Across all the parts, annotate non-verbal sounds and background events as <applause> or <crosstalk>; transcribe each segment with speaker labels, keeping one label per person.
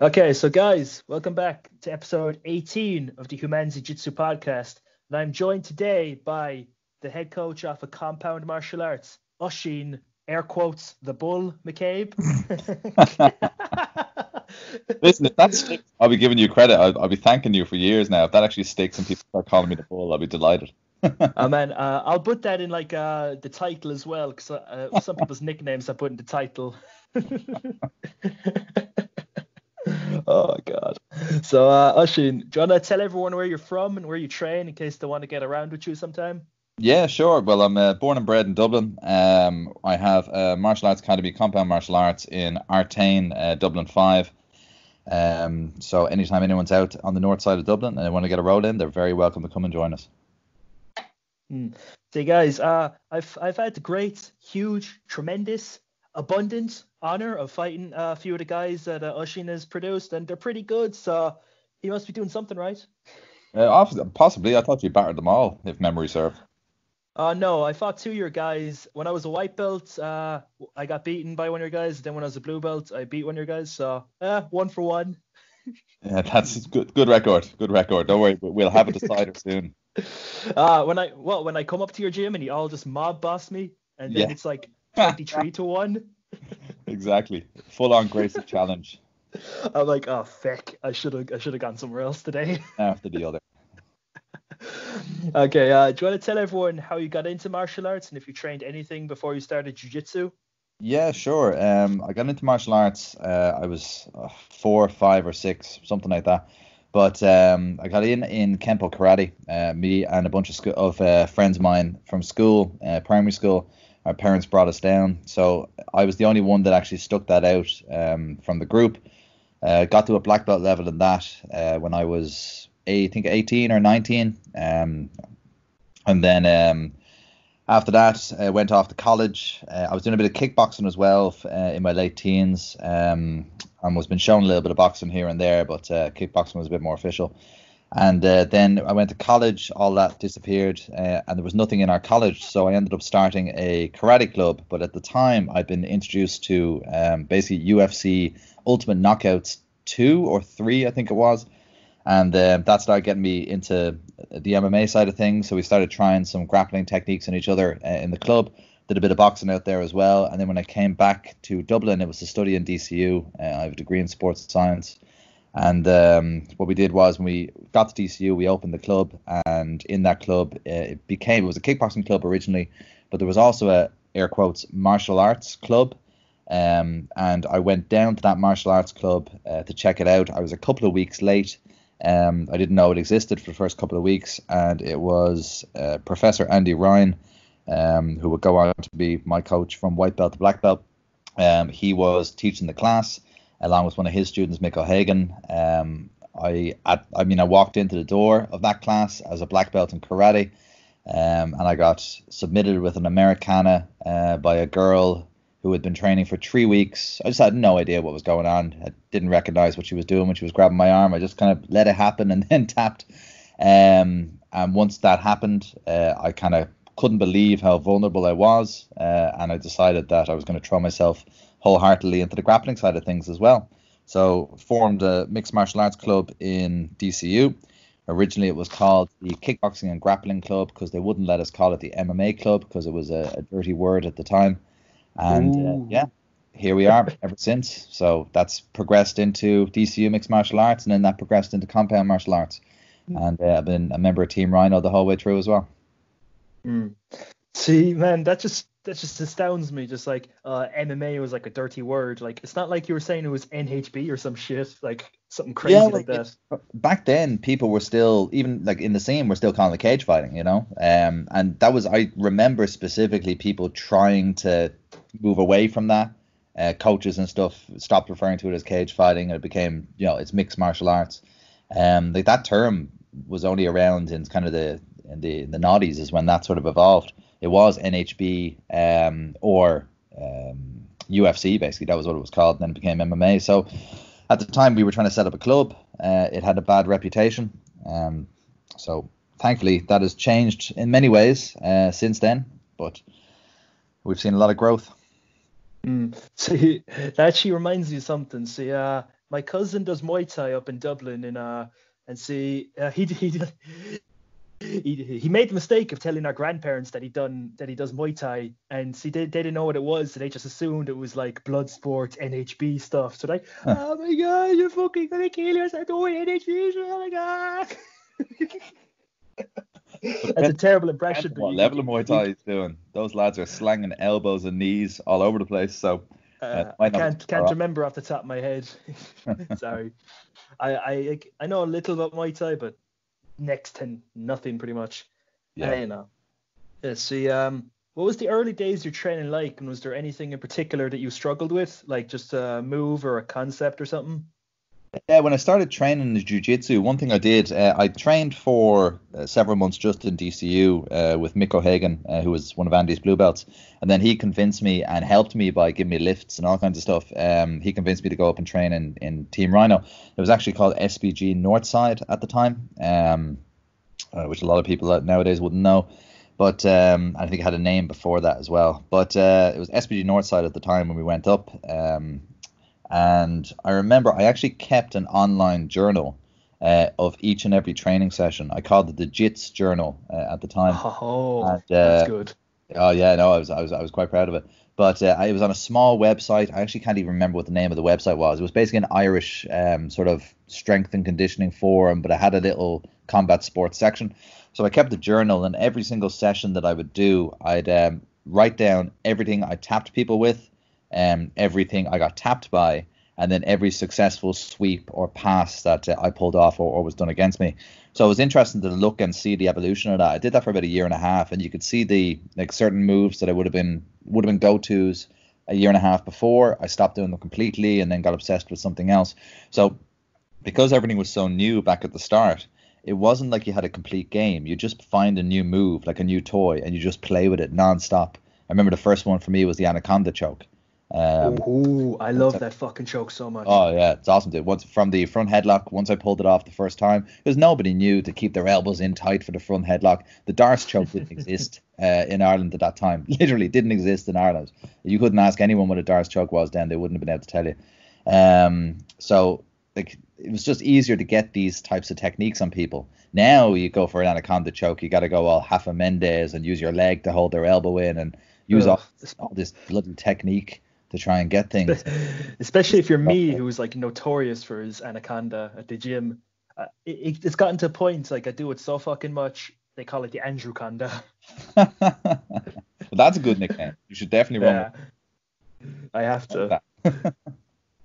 Speaker 1: Okay, so guys, welcome back to episode 18 of the Humans Jiu-Jitsu podcast. And I'm joined today by the head coach of a compound martial arts, Oisín, air quotes, the bull McCabe. <laughs>
Speaker 2: Listen, if that sticks, I'll be giving you credit. I'll, I'll, be thanking you for years now. If that actually sticks and people start calling me the bull, I'll be delighted. <laughs>
Speaker 1: oh man, uh, I'll put that in like uh, the title as well, because uh, some people's <laughs> nicknames I put in the title. Oh god. So uh Oisín, do you wanna tell everyone where you're from and where you train in case they want to get around with you sometime?
Speaker 2: Yeah, sure. Well, I'm uh, born and bred in Dublin. Um, I have a martial arts academy, compound martial arts in Artane, uh, Dublin Five. Um, so anytime anyone's out on the north side of Dublin and they want to get a roll in, they're very welcome to come and join us.
Speaker 1: Mm. So guys, uh, I've I've had the great, huge, tremendous, abundant honor of fighting a few of the guys that uh, Oisín has produced, and they're pretty good. So he must be doing something right.
Speaker 2: Uh, possibly, I thought you battered them all, if memory serves.
Speaker 1: Uh, no, I fought two of your guys. When I was a white belt, uh, I got beaten by one of your guys. Then when I was a blue belt, I beat one of your guys. So, uh, one for one. <laughs>
Speaker 2: yeah, that's good. Good record. Good record. Don't worry, we'll have a decider <laughs> soon.
Speaker 1: Uh, when I well, when I come up to your gym and you all just mob boss me, and then yeah. it's like <laughs> twenty-three to one.
Speaker 2: Exactly. Full on Gracie challenge. <laughs>
Speaker 1: I'm like, oh feck, I should have I should have gone somewhere else today.
Speaker 2: After the other.
Speaker 1: okay, uh, do you want to tell everyone how you got into martial arts and if you trained anything before you started jiu-jitsu?
Speaker 2: Yeah, sure. Um, I got into martial arts. Uh, I was uh, four, five, or six, something like that. But um, I got in in Kempo Karate. Uh, me and a bunch of, sco- of uh, friends of mine from school, uh, primary school, our parents brought us down. So I was the only one that actually stuck that out um, from the group. Uh, got to a black belt level in that uh, when I was, I think, 18 or 19. Um, and then um, after that, I went off to college. Uh, I was doing a bit of kickboxing as well uh, in my late teens. Um, and was been shown a little bit of boxing here and there, but uh, kickboxing was a bit more official. And uh, then I went to college, all that disappeared, uh, and there was nothing in our college. So I ended up starting a karate club. But at the time, I'd been introduced to um, basically UFC Ultimate Knockouts 2 or 3, I think it was. And uh, that started getting me into the MMA side of things. So we started trying some grappling techniques on each other uh, in the club. Did a bit of boxing out there as well. And then when I came back to Dublin, it was to study in DCU. Uh, I have a degree in sports science. And um, what we did was when we got to DCU, we opened the club, and in that club, uh, it became it was a kickboxing club originally, but there was also a air quotes martial arts club. Um, and I went down to that martial arts club uh, to check it out. I was a couple of weeks late. Um, I didn't know it existed for the first couple of weeks, and it was uh, Professor Andy Ryan, um, who would go on to be my coach from white belt to black belt. Um, he was teaching the class along with one of his students, Mick O'Hagan. Um, I, I, I mean, I walked into the door of that class as a black belt in karate, um, and I got submitted with an Americana uh, by a girl who had been training for three weeks. I just had no idea what was going on. I didn't recognize what she was doing when she was grabbing my arm. I just kind of let it happen and <laughs> then tapped. Um, and once that happened, uh, I kind of couldn't believe how vulnerable I was, uh, and I decided that I was going to throw myself wholeheartedly into the grappling side of things as well. So formed a mixed martial arts club in DCU. Originally, it was called the Kickboxing and Grappling Club because they wouldn't let us call it the MMA Club because it was a, a, dirty word at the time. And uh, yeah, here we are ever since. So that's progressed into DCU Mixed Martial Arts, and then that progressed into Compound Martial Arts. Mm. And uh, I've been a member of Team Rhino the whole way through as well.
Speaker 1: Mm. See, man, that just that just astounds me. Just like uh, MMA was like a dirty word. Like it's not like you were saying it was NHB or some shit, like something crazy yeah, like, that.
Speaker 2: back then, people were still even like in the scene, were still calling it cage fighting, you know. Um, and that was I remember specifically people trying to move away from that. Uh, coaches and stuff stopped referring to it as cage fighting, and it became you know it's mixed martial arts. Um, like that term was only around in kind of the in the in the noughties is when that sort of evolved it was NHB um, or um, UFC basically. That was what it was called, and then it became MMA. So at the time we were trying to set up a club. Uh, it had a bad reputation. Um, so thankfully that has changed in many ways uh, since then, but we've seen a lot of growth. <laughs>
Speaker 1: Mm. That actually reminds me of something. See, uh, my cousin does Muay Thai up in Dublin, and uh, and see, uh, he he he he made the mistake of telling our grandparents that he done that he does Muay Thai, and see they, they didn't know what it was, so they just assumed it was like blood sports, NHB stuff. So like, oh my god, you're fucking gonna kill yourself doing NHB, oh my god. That's a terrible impression.
Speaker 2: What level of Muay Thai is doing? Those lads are slanging elbows and knees all over the place. So
Speaker 1: uh, uh, I can't can't off. remember off the top of my head. <laughs> Sorry, <laughs> I, I I know a little about Muay Thai, but next to nothing pretty much. Yeah, uh, you know. Yeah, see, um, what was the early days of your training like, and was there anything in particular that you struggled with, like just a move or a concept or something?
Speaker 2: Yeah, when I started training in jiu-jitsu, one thing I did, uh, I trained for uh, several months just in DCU uh, with Mick O'Hagan, uh, who was one of Andy's blue belts, and then he convinced me and helped me by giving me lifts and all kinds of stuff. Um, he convinced me to go up and train in, in Team Rhino. It was actually called SBG Northside at the time, um, uh, which a lot of people nowadays wouldn't know. But um, I think it had a name before that as well. But uh, it was SBG Northside at the time when we went up. Um, and I remember I actually kept an online journal uh, of each and every training session. I called it the JITS journal uh, at the time.
Speaker 1: Oh, and, uh, that's good.
Speaker 2: Oh yeah, no, I was I was I was quite proud of it. But uh, I was on a small website. I actually can't even remember what the name of the website was. It was basically an Irish um, sort of strength and conditioning forum, but it had a little combat sports section. So I kept the journal, and every single session that I would do, I'd um, write down everything I tapped people with, um, everything I got tapped by, and then every successful sweep or pass that uh, I pulled off or, or, was done against me. So it was interesting to look and see the evolution of that. I did that for about a year and a half, and you could see the like certain moves that I would have been would have been go tos a year and a half before. I stopped doing them completely and then got obsessed with something else. So because everything was so new back at the start, it wasn't like you had a complete game. You just find a new move, like a new toy, and you just play with it nonstop. I remember the first one for me was the anaconda choke.
Speaker 1: Um, Ooh, I love that fucking choke so much.
Speaker 2: Oh yeah, it's awesome, dude. Once from the front headlock, once I pulled it off the first time, because nobody knew to keep their elbows in tight for the front headlock. The D'Arce choke didn't <laughs> exist uh, in Ireland at that time. <laughs> Literally didn't exist in Ireland. You couldn't ask anyone what a D'Arce choke was then; they wouldn't have been able to tell you. Um, so like it was just easier to get these types of techniques on people. Now you go for an anaconda choke, you got to go all half a Mendes and use your leg to hold their elbow in and use all, all this bloody technique to try and get things.
Speaker 1: Especially if you're me, who's like notorious for his anaconda at the gym. Uh, it, it's gotten to a point like I do it so fucking much. They call it the Andrew Conda.
Speaker 2: well, <laughs> that's a good nickname. You should definitely run. Yeah,
Speaker 1: I have to. <laughs>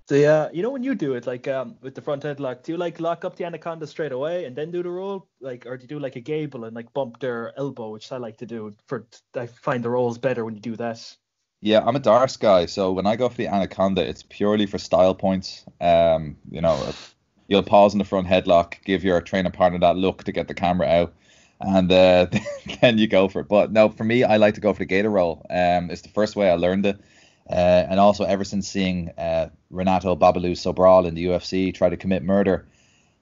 Speaker 1: so yeah, you know when you do it, like um, with the front headlock, do you like lock up the anaconda straight away and then do the roll, like, or do you do like a gable and like bump their elbow, which I like to do. For I find the rolls better when you do that.
Speaker 2: Yeah, I'm a D'Arce guy, so when I go for the Anaconda, it's purely for style points. Um, you know, you'll pause in the front headlock, give your trainer partner that look to get the camera out, and uh, <laughs> then you go for it. But no, for me, I like to go for the gator roll. Um, it's the first way I learned it, uh, and also ever since seeing uh, Renato Babalu Sobral in the UFC try to commit murder,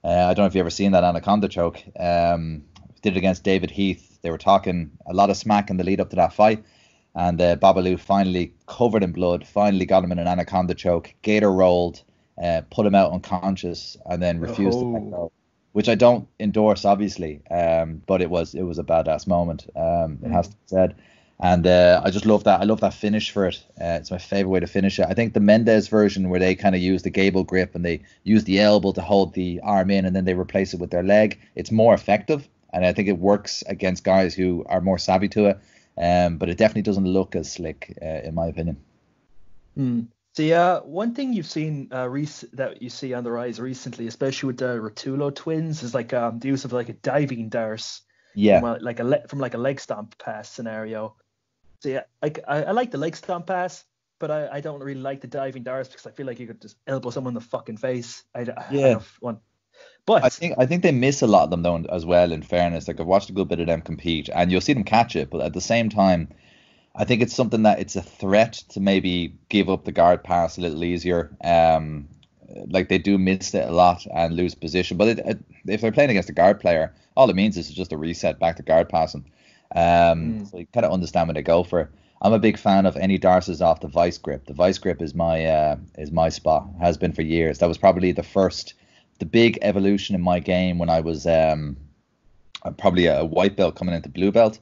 Speaker 2: uh, I don't know if you've ever seen that Anaconda choke. Um, did it against David Heath. They were talking a lot of smack in the lead up to that fight and uh, Babalu finally covered in blood, finally got him in an anaconda choke. Gator rolled, uh, put him out unconscious, and then refused oh. to let go. Which I don't endorse, obviously, um, but it was it was a badass moment. Um, it has to be said, and uh, I just love that. I love that finish for it. Uh, it's my favorite way to finish it. I think the Mendes version, where they kind of use the gable grip and they use the elbow to hold the arm in, and then they replace it with their leg. It's more effective, and I think it works against guys who are more savvy to it um, but it definitely doesn't look as slick, uh, in my opinion.
Speaker 1: Mm. So uh, one thing you've seen uh, rec- that you see on the rise recently, especially with the Ruotolo twins, is like um, the use of like a diving D'Arce.
Speaker 2: Yeah.
Speaker 1: From, like a le- from like a leg stomp pass scenario. So yeah, I, I, I like the leg stomp pass, but I, I don't really like the diving D'Arce because I feel like you could just elbow someone in the fucking face. I, yeah. I don't want but
Speaker 2: I think I think they miss a lot of them though as well. In fairness, like I've watched a good bit of them compete, and you'll see them catch it, but at the same time, I think it's something that it's a threat to maybe give up the guard pass a little easier. Um, like they do miss it a lot and lose position. But it, it, if they're playing against a guard player, all it means is just a reset back to guard passing. Um, mm. So you kind of understand when they go for. I'm a big fan of any D'Arces off the vice grip. The vice grip is my uh, is my spot. Has been for years. That was probably the first, the big evolution in my game when I was um, probably a white belt coming into blue belt.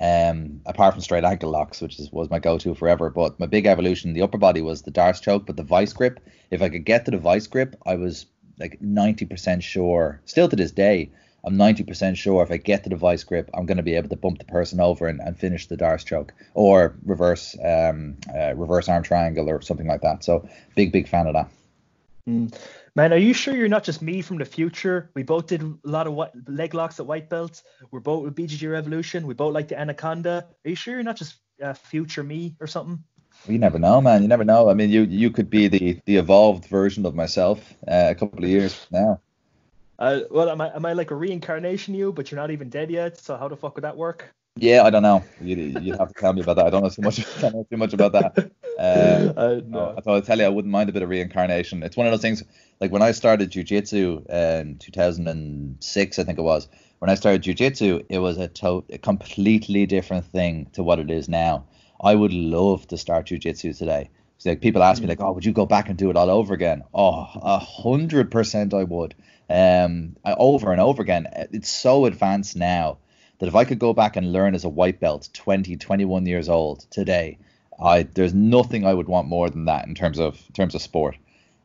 Speaker 2: Um, apart from straight ankle locks, which is, was my go-to forever. But my big evolution in the upper body was the D'Arce choke, but the vice grip. If I could get to the vice grip, I was like 90% sure, still to this day, I'm 90% sure if I get to the vice grip, I'm going to be able to bump the person over and, and finish the D'Arce choke or reverse um, uh, reverse arm triangle or something like that. So big, big fan of that.
Speaker 1: Mm. Man, are you sure you're not just me from the future? We both did a lot of white, leg locks at white belts. We're both with BJJ Revolution. We both like the Anaconda. Are you sure you're not just uh, future me or something?
Speaker 2: You never know, man. You never know. I mean, you you could be the the evolved version of myself uh, a couple of years now.
Speaker 1: Uh, well, am I am I like a reincarnation you, but you're not even dead yet? So how the fuck would that work?
Speaker 2: Yeah, I don't know. You you have to tell me about that. I don't know too much. <laughs> I don't know too much about that. <laughs> Uh, uh, no. I thought I'd tell you I wouldn't mind a bit of reincarnation. It's one of those things. Like when I started jujitsu in 2006, I think it was. When I started jujitsu, it was a, to- a completely different thing to what it is now. I would love to start jujitsu today. So like people ask me like, oh, would you go back and do it all over again? Oh, a hundred percent I would um, over and over again. It's so advanced now that if I could go back and learn as a white belt, 20, 21 years old today, I there's nothing I would want more than that in terms of in terms of sport.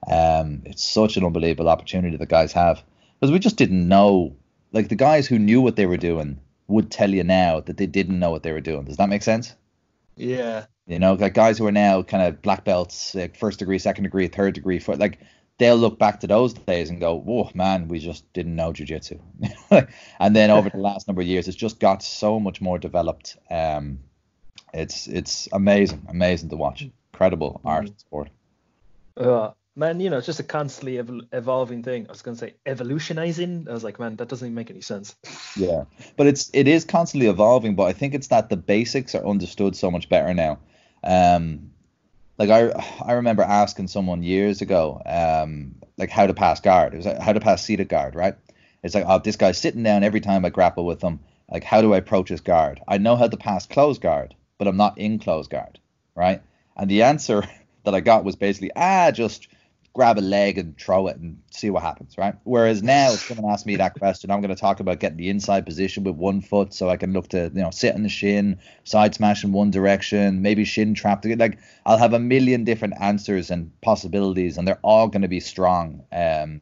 Speaker 2: Um, it's such an unbelievable opportunity the guys have because we just didn't know. Like the guys who knew what they were doing would tell you now that they didn't know what they were doing. Does that make sense?
Speaker 1: Yeah.
Speaker 2: You know, like guys who are now kind of black belts, like first degree, second degree, third degree, for like they'll look back to those days and go, "Whoa, man, we just didn't know jujitsu." <laughs> and then over the last number of years, it's just got so much more developed. Um, it's it's amazing, amazing to watch. Incredible art and sport.
Speaker 1: Uh, man, you know, it's just a constantly ev- evolving thing. I was gonna say evolutionizing. I was like, man, that doesn't even make any sense. <laughs>
Speaker 2: yeah, but it's it is constantly evolving. But I think it's that the basics are understood so much better now. Um, like I I remember asking someone years ago, um, like how to pass guard. It was like how to pass seated guard, right? It's like, oh, this guy's sitting down every time I grapple with him. Like, how do I approach his guard? I know how to pass closed guard, but I'm not in closed guard, right? And the answer <laughs> that I got was basically, ah, just grab a leg and throw it and see what happens, right? Whereas now, if someone asks me that question, I'm going to talk about getting the inside position with one foot so I can look to, you know, sit in the shin, side smash in one direction, maybe shin trap. Like, I'll have a million different answers and possibilities, and they're all going to be strong, um,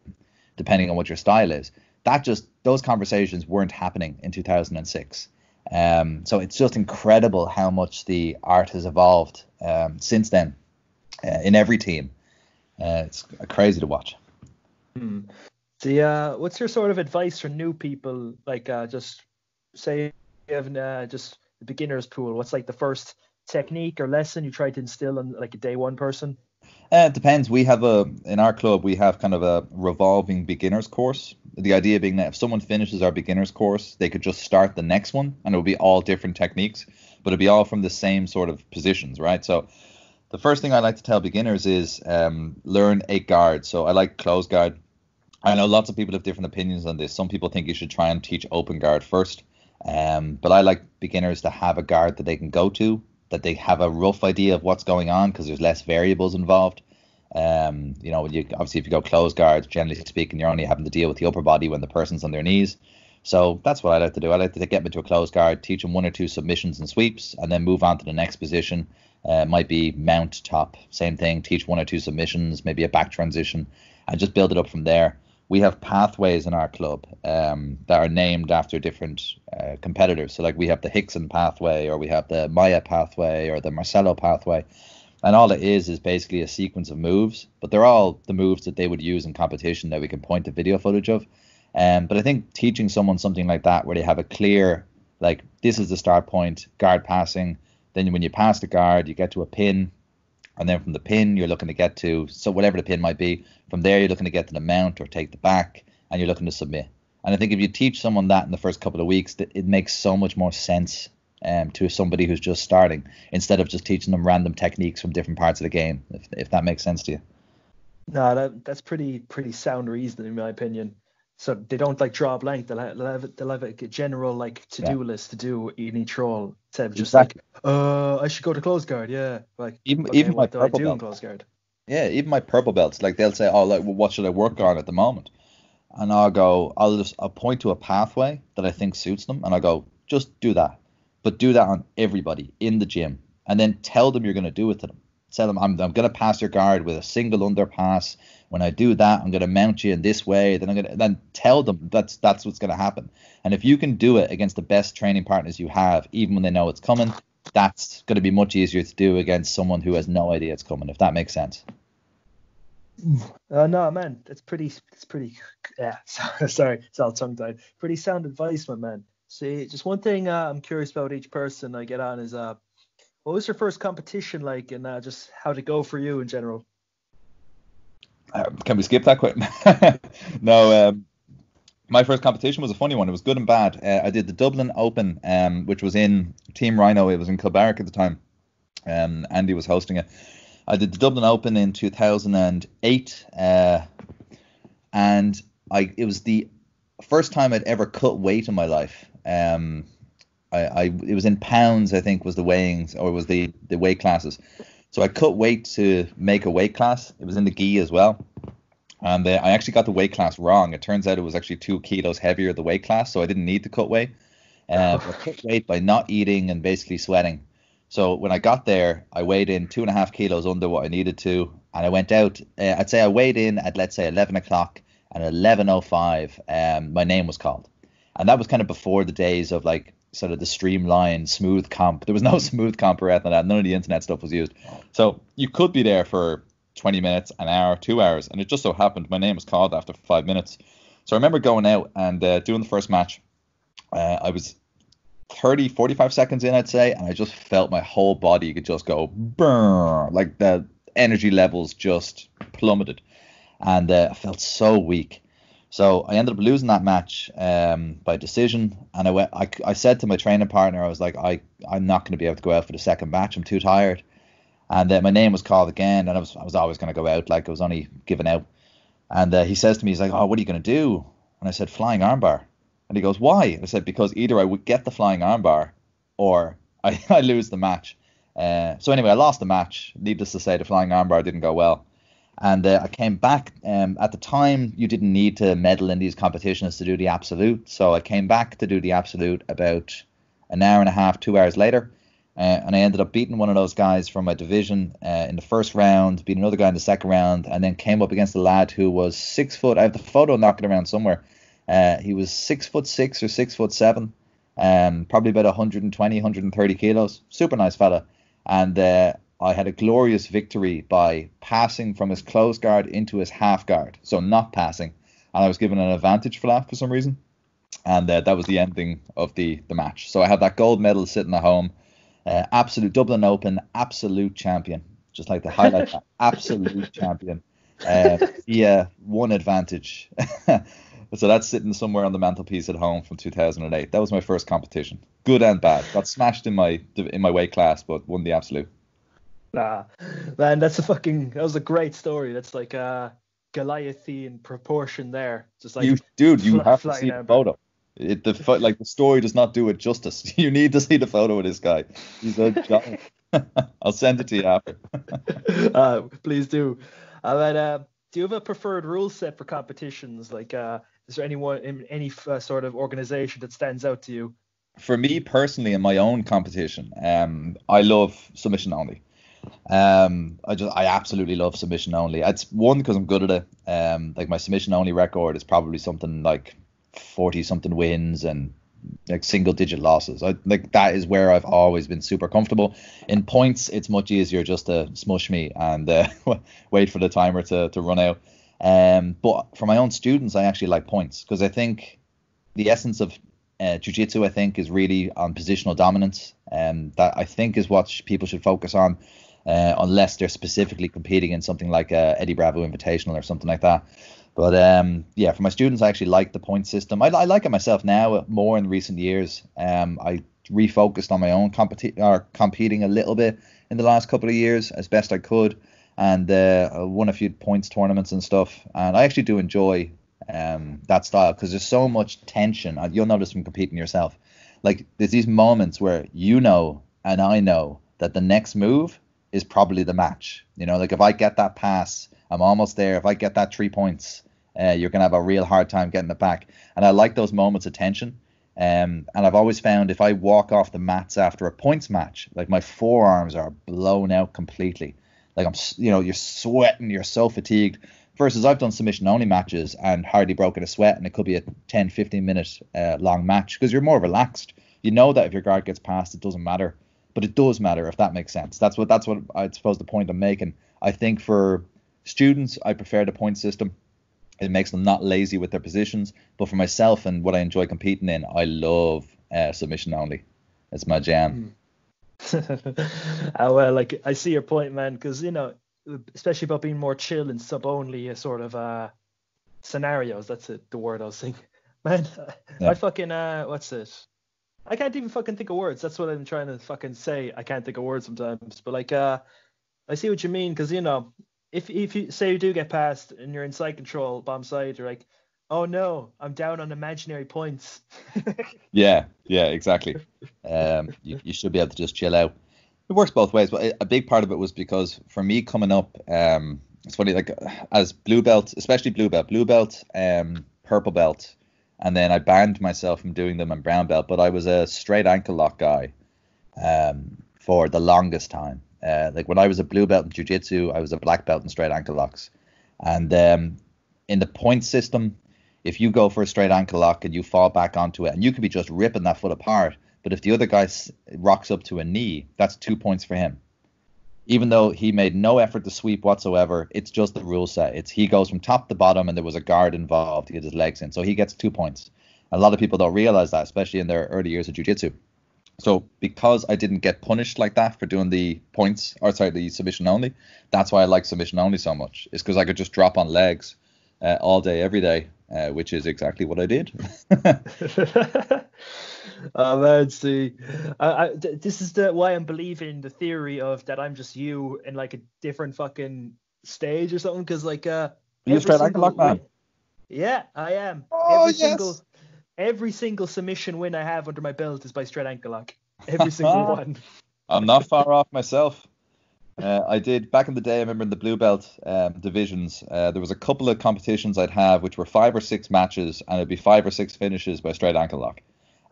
Speaker 2: depending on what your style is. That just, those conversations weren't happening in 2006. Um, so it's just incredible how much the art has evolved um, since then uh, in every team. Uh, it's crazy to watch.
Speaker 1: Hmm. So, uh, what's your sort of advice for new people? Like, uh, just say you have uh, just the beginner's pool. What's like the first technique or lesson you try to instill on like a day one person?
Speaker 2: Uh, it depends. We have a in our club we have kind of a revolving beginners course. The idea being that if someone finishes our beginners course, they could just start the next one, and it would be all different techniques, but it'd be all from the same sort of positions, right? So the first thing I like to tell beginners is um, learn a guard. So I like closed guard. I know lots of people have different opinions on this. Some people think you should try and teach open guard first, um, but I like beginners to have a guard that they can go to, that they have a rough idea of what's going on because there's less variables involved. Um, you know, you, obviously if you go closed guard, generally speaking, you're only having to deal with the upper body when the person's on their knees. So that's what I like to do. I like to get them into a closed guard, teach them one or two submissions and sweeps, and then move on to the next position uh, might be mount top, same thing. Teach one or two submissions, maybe a back transition, and just build it up from there. We have pathways in our club um, that are named after different uh, competitors. So like we have the Rickson pathway, or we have the Maia pathway, or the Marcelo pathway. And all it is is basically a sequence of moves, but they're all the moves that they would use in competition that we can point to video footage of. Um, but I think teaching someone something like that, where they have a clear, like this is the start point, guard passing, then when you pass the guard, you get to a pin, and then from the pin, you're looking to get to so whatever the pin might be. From there, you're looking to get to the mount or take the back, and you're looking to submit. And I think if you teach someone that in the first couple of weeks, it makes so much more sense um, to somebody who's just starting instead of just teaching them random techniques from different parts of the game. If if that makes sense to you.
Speaker 1: No, that that's pretty pretty sound reasoning in my opinion. So they don't like draw a blank. They'll have, they'll have, they'll have a general like to do yeah. list to do in each role instead of just exactly. like, uh, I should go to close guard. Yeah, like
Speaker 2: even okay, even my purple
Speaker 1: I do in close guard.
Speaker 2: Yeah, even my purple belts, like they'll say, oh, like, well, what should I work on at the moment? And I'll go, I'll just I'll point to a pathway that I think suits them, and I go, just do that, but do that on everybody in the gym, and then tell them you're going to do it to them. Tell them I'm I'm going to pass your guard with a single underpass when I do that, I'm going to mount you in this way. Then I'm going to then tell them that's that's what's going to happen. And if you can do it against the best training partners you have, even when they know it's coming, that's going to be much easier to do against someone who has no idea it's coming. If that makes sense.
Speaker 1: Uh, no, man, it's pretty. It's pretty. Yeah, <laughs> sorry, it's all tongue tied. Pretty sound advice, my man. See, just one thing uh, I'm curious about each person I get on is uh, what was your first competition like, and uh, just how to go for you in general.
Speaker 2: Um, can we skip that quick? <laughs> no, um, my first competition was a funny one. It was good and bad. Uh, I did the Dublin Open, um, which was in Team Rhino. It was in Kilbarrack at the time. Um, Andy was hosting it. I did the Dublin Open in 2008, uh, and I it was the first time I'd ever cut weight in my life. Um, I, I it was in pounds, I think, was the weighings or was the the weight classes. So I cut weight to make a weight class. It was in the gi as well. And uh, I actually got the weight class wrong. It turns out it was actually two kilos heavier the weight class, so I didn't need to cut weight. Uh, I cut weight by not eating and basically sweating. So when I got there, I weighed in two and a half kilos under what I needed to, and I went out. Uh, I'd say I weighed in at let's say 11 o'clock, and 11:05, um, my name was called, and that was kind of before the days of like sort of the streamlined, Smoothcomp. There was no <laughs> Smoothcomp or anything like that. None of the internet stuff was used. So you could be there for 20 minutes, an hour, two hours, and it just so happened my name was called after five minutes. So I remember going out and uh, doing the first match. Uh, I was 30, 45 seconds in, I'd say, and I just felt my whole body could just go burn, like the energy levels just plummeted, and uh, I felt so weak. So I ended up losing that match um, by decision, and I went. I, I said to my training partner, I was like, I I'm not going to be able to go out for the second match. I'm too tired. And uh, my name was called again, and I was I was always going to go out, like I was only given out. And uh, he says to me, he's like, Oh, what are you going to do? And I said, Flying armbar. And he goes, Why? And I said, Because either I would get the flying armbar, or <laughs> I, I lose the match. Uh, so anyway, I lost the match. Needless to say, the flying armbar didn't go well. And uh, I came back. Um, at the time, you didn't need to medal in these competitions to do the absolute. So I came back to do the absolute about an hour and a half, two hours later. Uh, and I ended up beating one of those guys from my division uh, in the first round, beat another guy in the second round, and then came up against a lad who was six foot. I have the photo knocking around somewhere. Uh, he was six foot six or six foot seven, um, probably about 120, 130 kilos. Super nice fella. And uh, I had a glorious victory by passing from his close guard into his half guard, so not passing, and I was given an advantage for that for some reason, and uh, that was the ending of the the match. So I had that gold medal sitting at home, uh, absolute Dublin Open, absolute champion, just like the highlight, that, <laughs> absolute champion, uh, via one advantage. <laughs> so that's sitting somewhere on the mantelpiece at home from 2008. That was my first competition, good and bad. Got smashed in my in my weight class, but won the absolute.
Speaker 1: Nah, man, that's a fucking that was a great story. That's like a Goliathian proportion there. Just like
Speaker 2: you, dude, you fl- have to see the photo. It, the like the story does not do it justice. <laughs> You need to see the photo of this guy. He's a giant. <laughs> I'll send it to you after. <laughs>
Speaker 1: uh, please do. Uh, but, uh, do you have a preferred rule set for competitions? Like, uh, is there anyone in any uh, sort of organization that stands out to you?
Speaker 2: For me personally, in my own competition, um, I love submission only. Um, I just I absolutely love submission only. It's one because I'm good at it. Um, like my submission only record is probably something like forty something wins and like single digit losses. I like that is where I've always been super comfortable. In points, it's much easier just to smush me and uh, <laughs> wait for the timer to to run out. Um, but for my own students, I actually like points because I think the essence of uh, jiu-jitsu, I think, is really on positional dominance, and that I think is what people should focus on uh, unless they're specifically competing in something like a Eddie Bravo Invitational or something like that. But um, yeah, for my students, I actually like the point system. I, I like it myself now more in recent years. Um, I refocused on my own competi- or competing a little bit in the last couple of years as best I could, and uh, I won a few points tournaments and stuff. And I actually do enjoy um, that style because there's so much tension. You'll notice from competing yourself. Like there's these moments where you know and I know that the next move is probably the match. You know, like if I get that pass, I'm almost there. If I get that three points, uh, you're gonna have a real hard time getting it back. And I like those moments of tension. Um, and I've always found if I walk off the mats after a points match, like my forearms are blown out completely. Like I'm, you know, you're sweating, you're so fatigued. Versus I've done submission only matches and hardly broken a sweat, and it could be a 10, 15 minute uh, long match because you're more relaxed. You know that if your guard gets past, it doesn't matter, but it does matter if that makes sense. That's what that's what I suppose the point I'm making. I think for students, I prefer the point system it makes them not lazy with their positions. But for myself and what I enjoy competing in, I love uh, submission only. It's my jam.
Speaker 1: oh, <laughs> well, like I see your point, man. Because you know, especially about being more chill and sub only sort of uh, scenarios. That's it, the word I was thinking. <laughs> Man, yeah. I fucking uh, what's it? I can't even fucking think of words. That's what I'm trying to fucking say. I can't think of words sometimes. But like, uh, I see what you mean. Because you know, if if you say you do get past and you're in side control bomb side, you're like, oh no, I'm down on imaginary points. <laughs>
Speaker 2: yeah, yeah, exactly. Um, you, you should be able to just chill out. It works both ways, but a big part of it was because for me coming up, um, it's funny like as blue belt, especially blue belt, blue belt, um, purple belt, and then I banned myself from doing them in brown belt, but I was a straight ankle lock guy um, for the longest time. Uh, like when I was a blue belt in jiu-jitsu, I was a black belt in straight ankle locks. And um, in the point system, if you go for a straight ankle lock and you fall back onto it, and you could be just ripping that foot apart, but if the other guy rocks up to a knee, that's two points for him. Even though he made no effort to sweep whatsoever, it's just the rule set. It's he goes from top to bottom, and there was a guard involved to get his legs in, so he gets two points. A lot of people don't realize that, especially in their early years of jiu-jitsu. So because I didn't get punished like that for doing the points, or sorry, the submission only, that's why I like submission only so much. Is because I could just drop on legs uh, all day, every day, uh, which is exactly what I did. <laughs> <laughs> <laughs>
Speaker 1: oh man, see, I, I, this is the why I'm believing the theory of that I'm just you in like a different fucking stage or something. Because like, uh,
Speaker 2: you straight ankle lock man.
Speaker 1: Yeah, I am.
Speaker 2: Oh every yes. Single,
Speaker 1: Every single submission win I have under my belt is by straight ankle lock. Every single <laughs> one.
Speaker 2: I'm not far off myself. Uh, I did back in the day. I remember in the blue belt um, divisions, uh, there was a couple of competitions I'd have, which were five or six matches, and it'd be five or six finishes by straight ankle lock.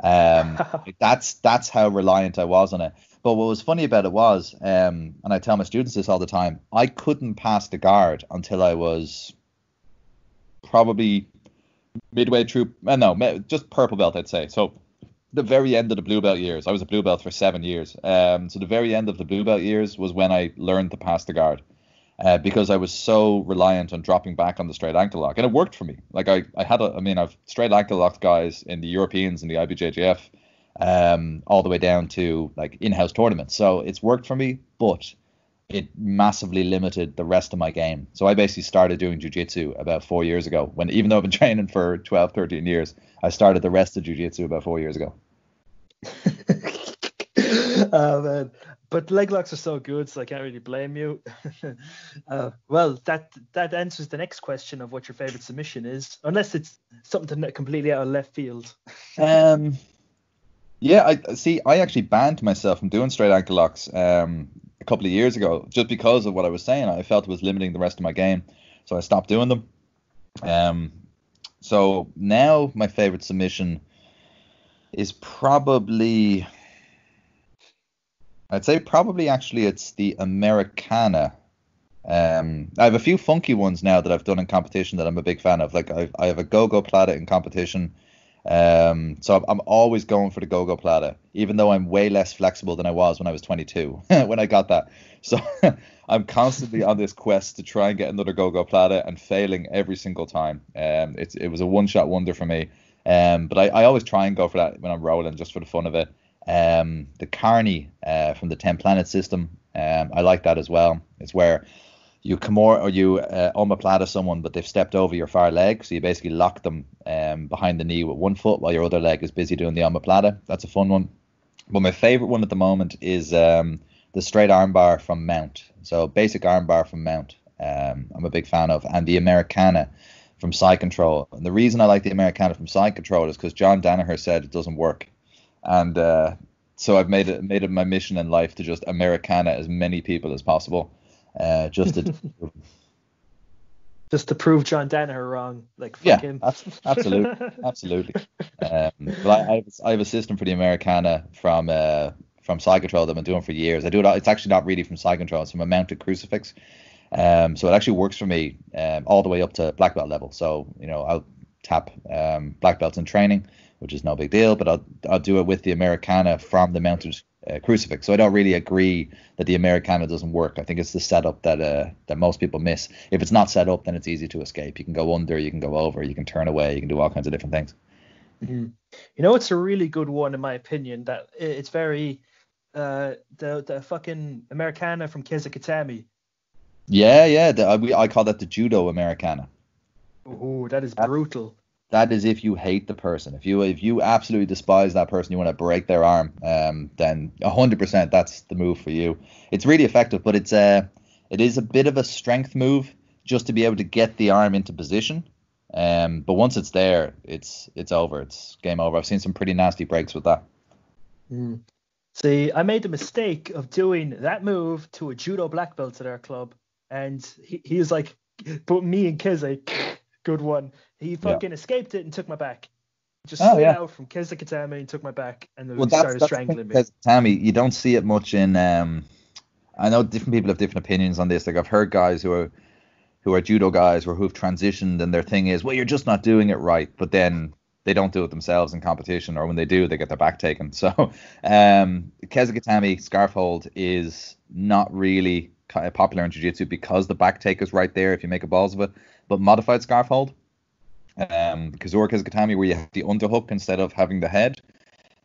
Speaker 2: Um, <laughs> that's that's how reliant I was on it. But what was funny about it was, um, and I tell my students this all the time, I couldn't pass the guard until I was probably midway through, uh, no, just purple belt, I'd say. So the very end of the blue belt years, I was a blue belt for seven years. Um, so the very end of the blue belt years was when I learned to pass the guard. Uh, because I was so reliant on dropping back on the straight ankle lock, and it worked for me. Like I, I had, a, I mean, I've straight ankle locked guys in the Europeans and the IBJJF, um, all the way down to like in-house tournaments. So it's worked for me, but it massively limited the rest of my game. So I basically started doing jiu-jitsu about four years ago. When even though I've been <laughs> training for 12, 13 years, I started the rest of jiu-jitsu about four years ago. <laughs> <laughs>
Speaker 1: man, but leg locks are so good, so I can't really blame you. <laughs> uh, well, that that answers the next question of what your favorite submission is, unless it's something completely out of left field. <laughs>
Speaker 2: um, yeah, I see. I actually banned myself from doing straight ankle locks. Um, a couple of years ago, just because of what I was saying. I felt it was limiting the rest of my game, so I stopped doing them. Um, so now my favorite submission is probably, I'd say probably actually it's the Americana. Um, I have a few funky ones now that I've done in competition that I'm a big fan of. Like I, I have a gogoplata in competition. Um, so I'm, always going for the gogoplata, even though I'm way less flexible than I was when I was 22 <laughs> when I got that. So <laughs> I'm constantly on this quest to try and get another gogoplata and failing every single time. Um, it was a one-shot wonder for me. Um, but I, I always try and go for that when I'm rolling just for the fun of it. Um, the Carni uh, from the 10th Planet system, um, I like that as well. It's where you come or, or you uh, omoplata someone, but they've stepped over your far leg, so you basically lock them um, behind the knee with one foot while your other leg is busy doing the omoplata. That's a fun one. But my favorite one at the moment is um, the straight armbar from Mount. So basic armbar from Mount. Um, I'm a big fan of, and the Americana from side control. And the reason I like the Americana from side control is because John Danaher said it doesn't work, and uh, so I've made it made it my mission in life to just Americana as many people as possible, uh, just to. <laughs>
Speaker 1: just to prove John Danaher wrong, like fuck
Speaker 2: yeah,
Speaker 1: him.
Speaker 2: absolutely, <laughs> absolutely. Um, but I, I, have, I have a system for the Americana from uh, from side control that I've been doing for years. I do it. It's actually not really from side control. It's from a mounted crucifix. Um, so it actually works for me um, all the way up to black belt level. So you know I'll tap um, black belts in training, which is no big deal, but I'll I'll do it with the Americana from the mounted uh, crucifix. So I don't really agree that the Americana doesn't work. I think it's the setup that uh, that most people miss. If it's not set up, then it's easy to escape. You can go under, you can go over, you can turn away, you can do all kinds of different things.
Speaker 1: Mm-hmm. You know, it's a really good one in my opinion. That it's very uh, the the fucking Americana from Kesa
Speaker 2: Yeah, yeah. The, I, I call that the judo Americana.
Speaker 1: Oh, that is brutal.
Speaker 2: That is if you hate the person. If you if you absolutely despise that person, you want to break their arm. Um, then 100% that's the move for you. It's really effective, but it's a uh, it is a bit of a strength move just to be able to get the arm into position. Um, but once it's there, it's it's over. It's game over. I've seen some pretty nasty breaks with that.
Speaker 1: Mm. See, I made the mistake of doing that move to a judo black belt at our club, and he, was like, "But me and Kiz, good one." He fucking yeah. escaped it and took my back. Just oh, slid yeah. out from Kesa Gatame and took my back, and then well, started that's strangling me.
Speaker 2: Tammy, you don't see it much in. Um, I know different people have different opinions on this. Like I've heard guys who are who are judo guys or who've transitioned, and their thing is, well, you're just not doing it right. But then they don't do it themselves in competition, or when they do, they get their back taken. <laughs> So, um, scarf hold is not really popular in jiu-jitsu because the back take is right there if you make a balls of it. But modified scarf hold, um, Kuzure Kesa Gatame, where you have the underhook instead of having the head,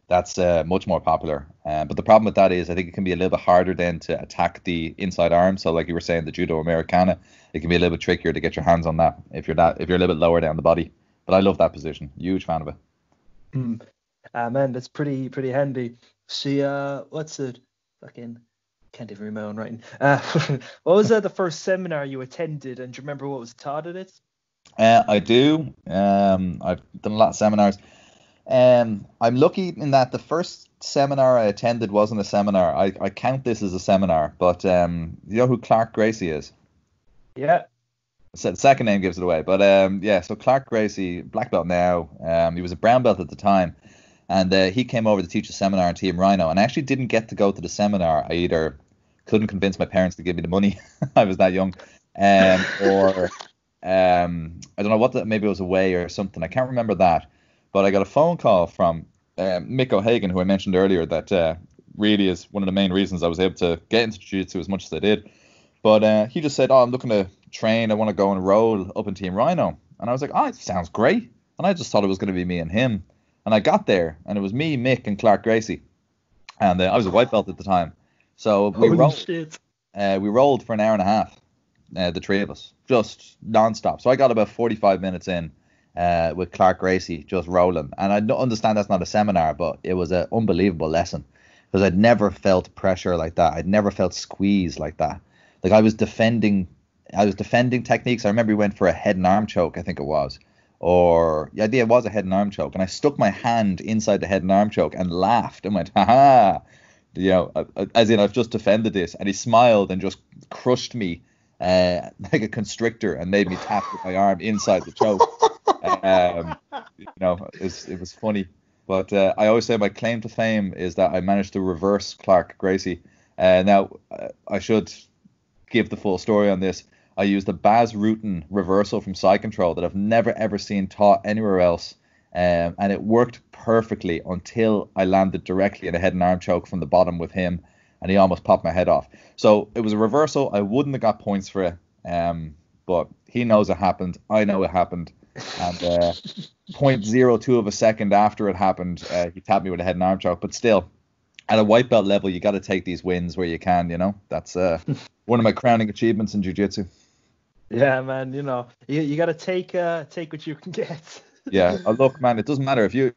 Speaker 2: that's uh, much more popular. Um, but the problem with that is, I think it can be a little bit harder then to attack the inside arm. So, like you were saying, the judo Americana, it can be a little bit trickier to get your hands on that if you're not if you're a little bit lower down the body. But I love that position. Huge fan of it.
Speaker 1: Mm. Uh, man, that's pretty pretty handy. See, uh, what's it? Fucking can't even remember my own writing. Uh, <laughs> what was uh, the first seminar you attended, and do you remember what was taught at it?
Speaker 2: Uh, I do. Um, I've done a lot of seminars. Um, I'm lucky in that the first seminar I attended wasn't a seminar. I, I count this as a seminar, but um, you know who Clark Gracie is?
Speaker 1: Yeah.
Speaker 2: So the second name gives it away, but um, yeah. So Clark Gracie, black belt now. Um, he was a brown belt at the time, and uh, he came over to teach a seminar on Team Rhino. And I actually didn't get to go to the seminar. I either couldn't convince my parents to give me the money. <laughs> I was that young, um, or um, I don't know what. The, maybe it was away or something. I can't remember that. But I got a phone call from uh, Mick O'Hagan, who I mentioned earlier, that uh, really is one of the main reasons I was able to get into jiu-jitsu as much as I did. But uh, he just said, "Oh, I'm looking to train. I want to go and roll up in Team Rhino." And I was like, "Oh, it sounds great." And I just thought it was going to be me and him. And I got there, and it was me, Mick, and Clark Gracie. And uh, I was a white belt at the time, so we Holy rolled. Uh, we rolled for an hour and a half, uh, the three of us, just non-stop. So I got about 45 minutes in, uh, with Clark Gracie just rolling. And I don't understand that's not a seminar, but it was an unbelievable lesson because I'd never felt pressure like that. I'd never felt squeeze like that. Like I was defending, I was defending techniques. I remember we went for a head and arm choke, I think it was, or yeah, it was a head and arm choke, and I stuck my hand inside the head and arm choke and laughed and went, ha ha. You know, as in I've just defended this, and he smiled and just crushed me uh, <laughs> like a constrictor and made me tap with my arm inside the choke. um, you know, it was, it was funny. But uh, I always say my claim to fame is that I managed to reverse Clark Gracie. Uh, now, uh, I should give the full story on this. I used the Bas Rutten reversal from Side Control that I've never ever seen taught anywhere else. Um, and it worked perfectly until I landed directly in a head and arm choke from the bottom with him, and he almost popped my head off. So it was a reversal. I wouldn't have got points for it, um, but he knows it happened. I know it happened and uh, <laughs> 0.02 of a second after it happened, uh, he tapped me with a head and arm choke. But still, at a white belt level, you got to take these wins where you can. You know, that's uh, <laughs> one of my crowning achievements in jiu-jitsu.
Speaker 1: Yeah, man. You know, you, you got to take uh, take what you can get. <laughs>
Speaker 2: yeah, uh, look, man. It doesn't matter if you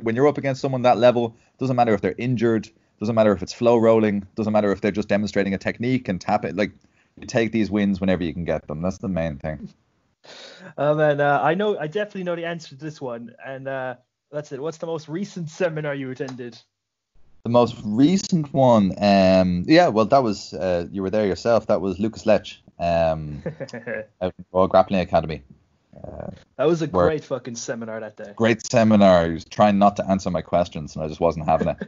Speaker 2: when you're up against someone that level. Doesn't matter if they're injured. Doesn't matter if it's flow rolling. Doesn't matter if they're just demonstrating a technique and tap it. Like you take these wins whenever you can get them. That's the main thing. <laughs>
Speaker 1: oh man, uh, I know, I definitely know the answer to this one, and uh, that's it. What's the most recent seminar you attended?
Speaker 2: The most recent one, um, yeah, well, that was uh, you were there yourself. That was Lucas Lech, um, <laughs> at Royal Grappling Academy.
Speaker 1: Uh, that was a great fucking seminar that day.
Speaker 2: Great seminar. He was trying not to answer my questions, and I just wasn't having it.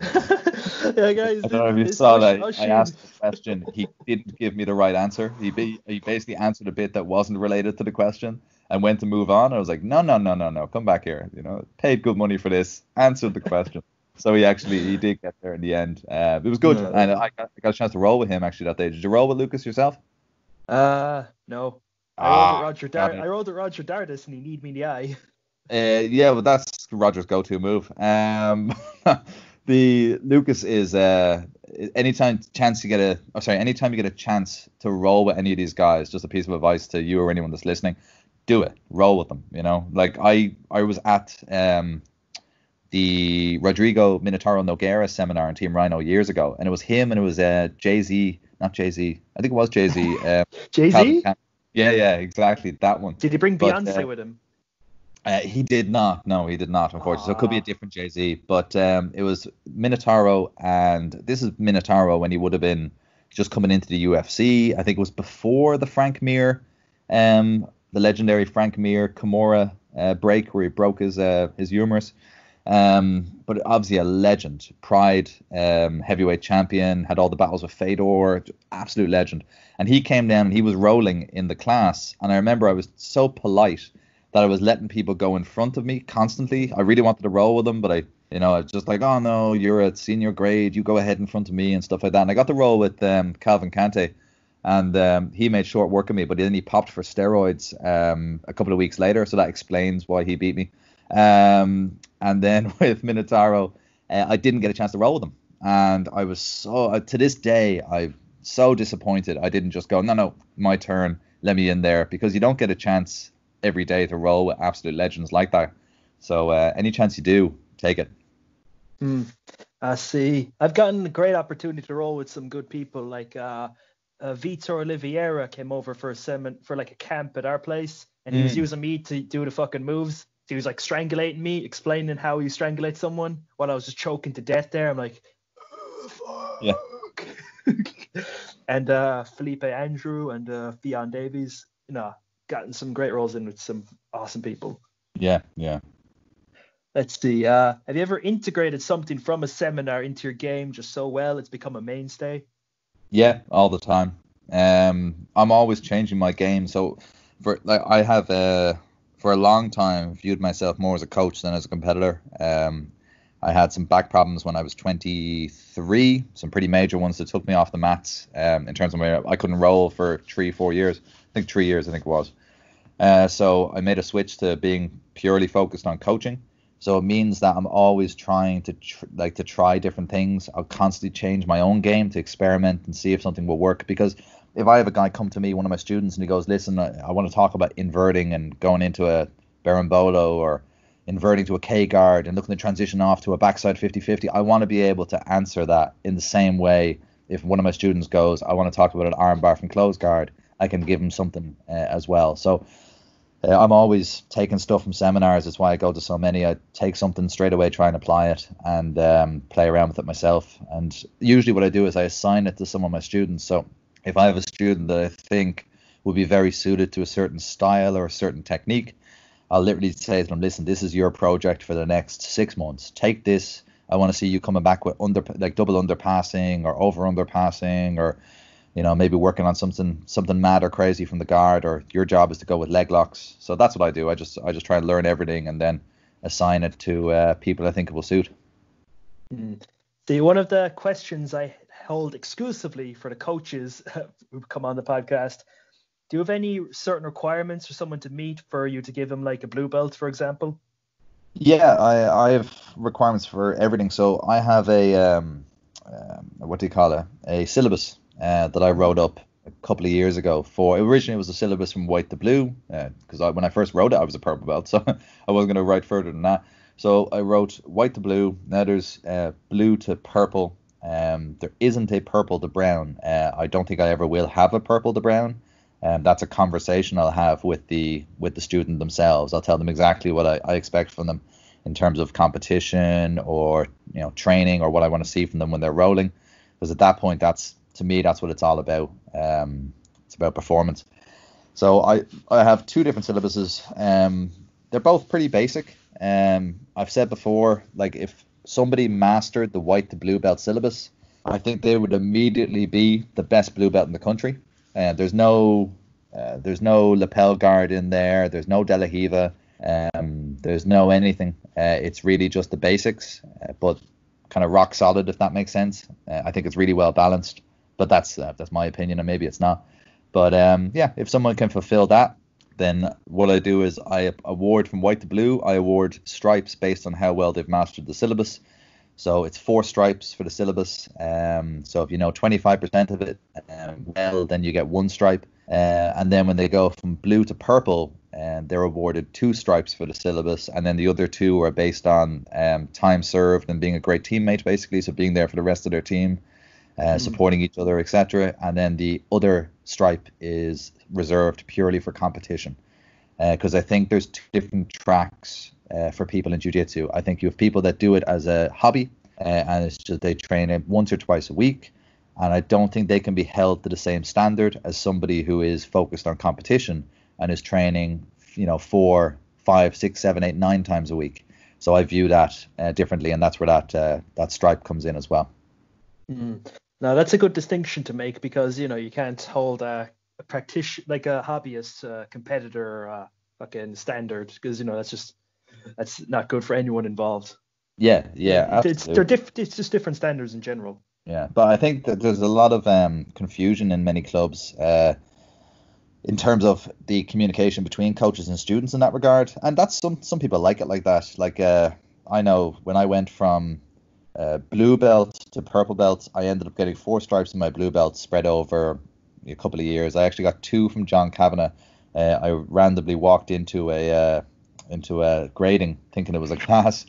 Speaker 2: <laughs>
Speaker 1: yeah, guys.
Speaker 2: I don't know if you saw that. I asked a question. He didn't give me the right answer. He be, he basically answered a bit that wasn't related to the question and went to move on. I was like, no, no, no, no, no, come back here. You know, paid good money for this. Answered the question <laughs> so he actually he did get there in the end. Uh, it was good, and I got, I got, a chance to roll with him actually that day. Did you roll with Lucas yourself?
Speaker 1: Uh, no. I ah, rolled Roger Dar- I rolled with Roger Dardis, and he need me in the eye. <laughs>
Speaker 2: Uh, yeah, but that's Roger's go-to move. Um, <laughs> the Lucas is uh, anytime chance you get a, oh sorry, anytime you get a chance to roll with any of these guys, just a piece of advice to you or anyone that's listening, do it. Roll with them. You know, like I I was at um the Rodrigo Minotauro Nogueira seminar in Team Ryano years ago, and it was him and it was uh, Jay Z, not Jay Z, I think it was Jay Z. Uh, <laughs>
Speaker 1: Jay Z.
Speaker 2: Yeah, yeah, exactly that one.
Speaker 1: Did he bring but, Beyonce uh, with him?
Speaker 2: Uh, he did not. No, he did not. Unfortunately, Aww. so it could be a different Jay Z. But um, it was Minotauro, and this is Minotauro when he would have been just coming into the UFC. I think it was before the Frank Mir, um, the legendary Frank Mir Kimura uh, break where he broke his uh, his humerus. Um, but obviously a legend, Pride um, heavyweight champion, had all the battles with Fedor, absolute legend. And he came down and he was rolling in the class. And I remember I was so polite that I was letting people go in front of me constantly. I really wanted to roll with them, but I, you know, I was just like, oh no, you're at senior grade, you go ahead in front of me and stuff like that. And I got the roll with um, Calvin Cante, and um, he made short work of me, but then he popped for steroids um, a couple of weeks later, so that explains why he beat me. Um, and then <laughs> with Minotauro, uh, I didn't get a chance to roll with him, and I was so uh, to this day I'm so disappointed. I didn't just go, no, no, my turn, let me in there, because you don't get a chance every day to roll with absolute legends like that. So uh, any chance you do, take it.
Speaker 1: Mm, I see. I've gotten a great opportunity to roll with some good people. Like uh, uh, Vitor Oliveira came over for a semen for like a camp at our place, and he mm. was hmm. using me to do the fucking moves he was like strangulating me, explaining how you strangulate someone while I was just choking to death there. I'm like, oh, yeah. <laughs> and uh, Felipe Andrew and uh, Fionn Davies, you know, gotten some great roles in with some awesome people.
Speaker 2: Yeah, yeah.
Speaker 1: Let's see. Uh, have you ever integrated something from a seminar into your game just so well it's become a mainstay?
Speaker 2: Yeah, all the time. Um, I'm always changing my game. So for like I have a for a long time viewed myself more as a coach than as a competitor. Um, I had some back problems when I was 23, some pretty major ones that took me off the mats um, in terms of my, I couldn't roll for three, four years. I think three years, I think it was. Uh, so I made a switch to being purely focused on coaching. So it means that I'm always trying to tr- like to try different things. I'll constantly change my own game to experiment and see if something will work because if I have a guy come to me, one of my students, and he goes, "Listen, I, I want to talk about inverting and going into a berimbolo or inverting to a K guard and looking to transition off to a backside 50-50," I want to be able to answer that in the same way. If one of my students goes, "I want to talk about an armbar from close guard," I can give him something uh, as well. So. Uh, I'm always taking stuff from seminars. That's why I go to so many. I take something straight away, try and apply it, and um, play around with it myself. And usually, what I do is I assign it to some of my students. So if I have a student that I think would be very suited to a certain style or a certain technique, I'll literally say to them, listen, this is your project for the next six months. Take this. I want to see you coming back with under like double underpassing or over underpassing or you know maybe working on something something mad or crazy from the guard or your job is to go with leg locks. So that's what I do. I just I just try and learn everything and then assign it to uh, people I think it will suit.
Speaker 1: Mm. See, one of the questions I hold exclusively for the coaches <laughs> who come on the podcast. Do you have any certain requirements for someone to meet for you to give them like a blue belt, for example?
Speaker 2: Yeah, I, I have requirements for everything. So I have a um, um, what do you call it? A syllabus uh, that I wrote up a couple of years ago. For originally it was a syllabus from white to blue because uh, when I first wrote it I was a purple belt, so <laughs> I wasn't going to write further than that. So I wrote white to blue. Now there's uh, blue to purple, um, there isn't a purple to brown. Uh, I don't think I ever will have a purple to brown. um, that's a conversation I'll have with the with the student themselves. I'll tell them exactly what I, I expect from them in terms of competition or you know training or what I want to see from them when they're rolling. Because at that point, that's to me that's what it's all about. Um, it's about performance. So I I have two different syllabuses. Um, they're both pretty basic. Um, I've said before, like if somebody mastered the white to blue belt syllabus, I think they would immediately be the best blue belt in the country. Uh, there's no uh, there's no lapel guard in there. There's no De La Riva. Um, there's no anything. Uh, it's really just the basics, uh, but kind of rock solid, if that makes sense. Uh, I think it's really well balanced, but that's uh, that's my opinion, and maybe it's not. But um, yeah, if someone can fulfill that, then what I do is I award from white to blue. I award stripes based on how well they've mastered the syllabus. So it's four stripes for the syllabus. Um, so if you know 25% of it um, well, then you get one stripe. Uh, and then when they go from blue to purple, um, they're awarded two stripes for the syllabus, and then the other two are based on um, time served and being a great teammate, basically. So being there for the rest of their team, uh, mm. supporting each other, etc. And then the other stripe is reserved purely for competition, because uh, I think there's two different tracks uh, for people in jiu-jitsu. I think you have people that do it as a hobby, uh, and it's just they train it once or twice a week. And I don't think they can be held to the same standard as somebody who is focused on competition and is training, you know, four, five, six, seven, eight, nine times a week. So I view that uh, differently, and that's where that uh, that stripe comes in as well.
Speaker 1: Mm. Now that's a good distinction to make because you know you can't hold a, a practitioner like a hobbyist uh, competitor uh, fucking standard because you know that's just that's not good for anyone involved.
Speaker 2: Yeah, yeah,
Speaker 1: it's they're diff- it's just different standards in general.
Speaker 2: Yeah, but I think that there's a lot of um, confusion in many clubs. Uh, in terms of the communication between coaches and students in that regard. And that's some some people like it like that. Like uh, I know when I went from uh, blue belt to purple belt, I ended up getting four stripes in my blue belt spread over a couple of years. I actually got two from John Kavanagh. Uh, I randomly walked into a uh, into a grading thinking it was a <laughs> class,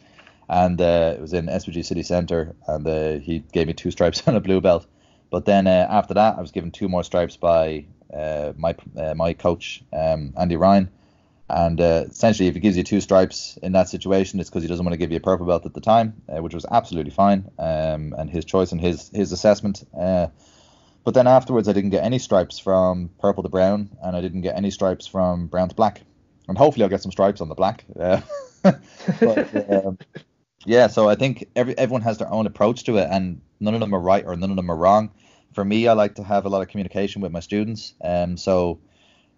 Speaker 2: and uh, it was in SBG City Centre, and uh, he gave me two <laughs> stripes on a blue belt. But then after that, I was given two more stripes by my my coach um, Andy Ryan, and uh, essentially if he gives you two stripes in that situation, it's because he doesn't want to give you a purple belt at the time, uh, which was absolutely fine, um, and his choice and his his assessment. Uh, but then afterwards, I didn't get any stripes from purple to brown, and I didn't get any stripes from brown to black, and hopefully I'll get some stripes on the black. Uh, <laughs> but, um, yeah, so I think every everyone has their own approach to it, and none of them are right or none of them are wrong for me, I like to have a lot of communication with my students. Um, so